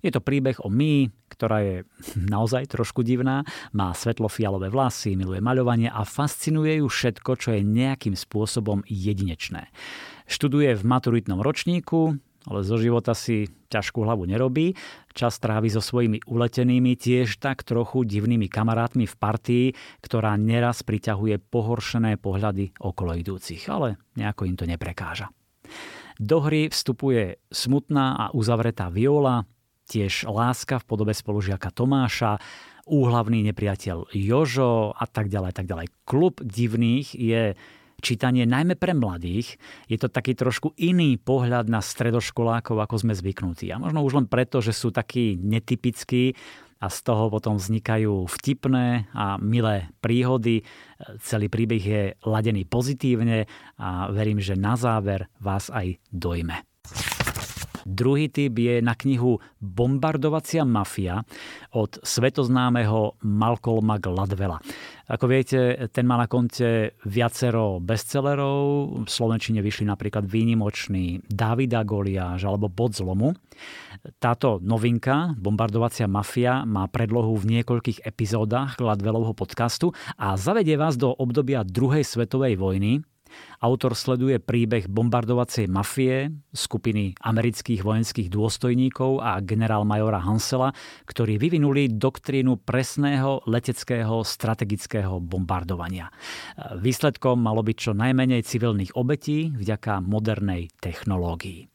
Je to príbeh o My, ktorá je [laughs] naozaj trošku divná, má svetlofialové vlasy, miluje maľovanie a fascinuje ju všetko, čo je nejakým spôsobom jedinečné. Študuje v maturitnom ročníku, ale zo života si ťažkú hlavu nerobí. Čas trávi so svojimi uletenými, tiež tak trochu divnými kamarátmi v partii, ktorá neraz priťahuje pohoršené pohľady okolo idúcich, ale nejako im to neprekáža. Do hry vstupuje smutná a uzavretá viola, tiež láska v podobe spolužiaka Tomáša, úhlavný nepriateľ Jožo a tak ďalej, tak ďalej. Klub divných je čítanie najmä pre mladých. Je to taký trošku iný pohľad na stredoškolákov, ako sme zvyknutí. A možno už len preto, že sú takí netypickí a z toho potom vznikajú vtipné a milé príhody. Celý príbeh je ladený pozitívne a verím, že na záver vás aj dojme. Druhý typ je na knihu Bombardovacia mafia od svetoznámeho Malcolma Gladwella. Ako viete, ten má na konte viacero bestsellerov. V Slovenčine vyšli napríklad výnimočný Davida Goliáš alebo Bod zlomu. Táto novinka, Bombardovacia mafia, má predlohu v niekoľkých epizódach Gladwellovho podcastu a zavedie vás do obdobia druhej svetovej vojny, Autor sleduje príbeh bombardovacej mafie, skupiny amerických vojenských dôstojníkov a generálmajora Hansela, ktorí vyvinuli doktrínu presného leteckého strategického bombardovania. Výsledkom malo byť čo najmenej civilných obetí vďaka modernej technológii.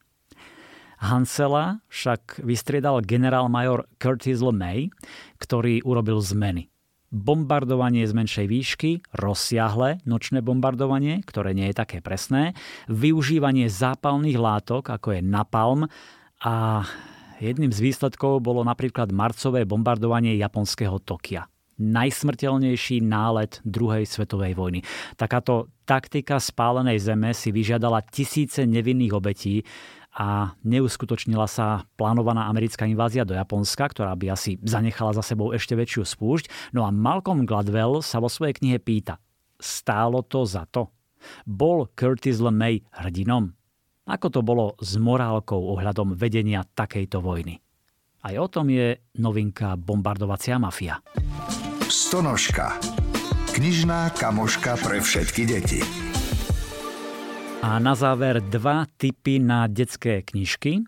Hansela však vystriedal generálmajor Curtis LeMay, ktorý urobil zmeny bombardovanie z menšej výšky, rozsiahle nočné bombardovanie, ktoré nie je také presné, využívanie zápalných látok, ako je napalm a jedným z výsledkov bolo napríklad marcové bombardovanie japonského Tokia najsmrteľnejší nálet druhej svetovej vojny. Takáto taktika spálenej zeme si vyžiadala tisíce nevinných obetí a neuskutočnila sa plánovaná americká invázia do Japonska, ktorá by asi zanechala za sebou ešte väčšiu spúšť. No a Malcolm Gladwell sa vo svojej knihe pýta, stálo to za to? Bol Curtis LeMay hrdinom? Ako to bolo s morálkou ohľadom vedenia takejto vojny? Aj o tom je novinka Bombardovacia mafia. Stonožka. Knižná kamoška pre všetky deti. A na záver dva tipy na detské knižky.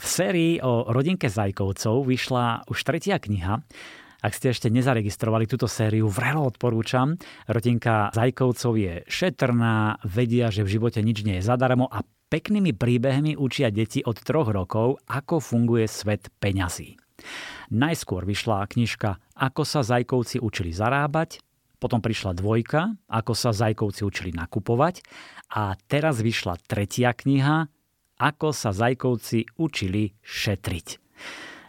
V sérii o rodinke Zajkovcov vyšla už tretia kniha. Ak ste ešte nezaregistrovali túto sériu, vrelo odporúčam. Rodinka Zajkovcov je šetrná, vedia, že v živote nič nie je zadarmo a peknými príbehmi učia deti od troch rokov, ako funguje svet peňazí. Najskôr vyšla knižka Ako sa Zajkovci učili zarábať, potom prišla dvojka, ako sa Zajkovci učili nakupovať a teraz vyšla tretia kniha, ako sa Zajkovci učili šetriť.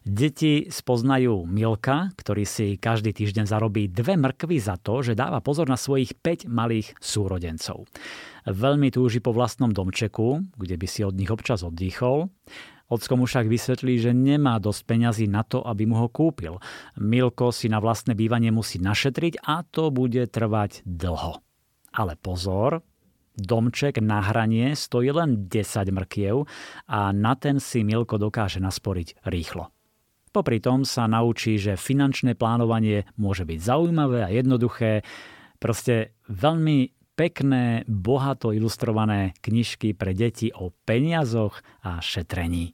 Deti spoznajú Milka, ktorý si každý týždeň zarobí dve mrkvy za to, že dáva pozor na svojich 5 malých súrodencov. Veľmi túži po vlastnom domčeku, kde by si od nich občas oddychol. Ocko mu však vysvetlí, že nemá dosť peňazí na to, aby mu ho kúpil. Milko si na vlastné bývanie musí našetriť a to bude trvať dlho. Ale pozor, domček na hranie stojí len 10 mrkiev a na ten si Milko dokáže nasporiť rýchlo. Popri tom sa naučí, že finančné plánovanie môže byť zaujímavé a jednoduché. Proste veľmi pekné, bohato ilustrované knižky pre deti o peniazoch a šetrení.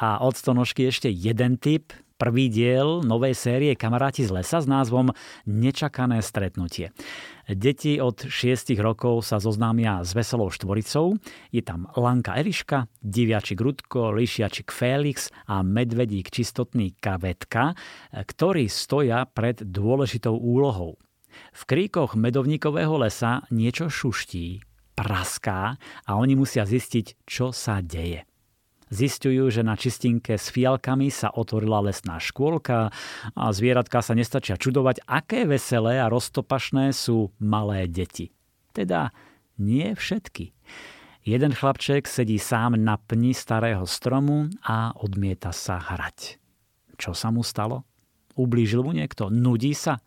A od stonožky ešte jeden tip, prvý diel novej série Kamaráti z lesa s názvom Nečakané stretnutie. Deti od 6 rokov sa zoznámia s veselou štvoricou. Je tam Lanka Eliška, diviačik Rudko, lišiačik Félix a medvedík čistotný Kavetka, ktorí stoja pred dôležitou úlohou. V kríkoch medovníkového lesa niečo šuští, praská a oni musia zistiť, čo sa deje. Zistujú, že na čistinke s fialkami sa otvorila lesná škôlka a zvieratka sa nestačia čudovať, aké veselé a roztopašné sú malé deti. Teda nie všetky. Jeden chlapček sedí sám na pni starého stromu a odmieta sa hrať. Čo sa mu stalo? Ublížil mu niekto? Nudí sa?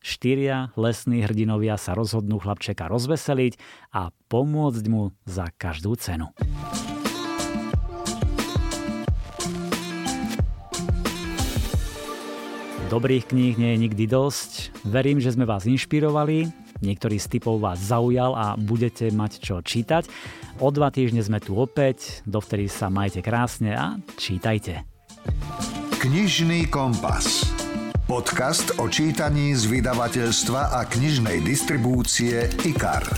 Štyria lesní hrdinovia sa rozhodnú chlapčeka rozveseliť a pomôcť mu za každú cenu. Dobrých kníh nie je nikdy dosť. Verím, že sme vás inšpirovali, niektorý z typov vás zaujal a budete mať čo čítať. O dva týždne sme tu opäť, dovtedy sa majte krásne a čítajte. Knižný kompas. Podcast o čítaní z vydavateľstva a knižnej distribúcie IKAR.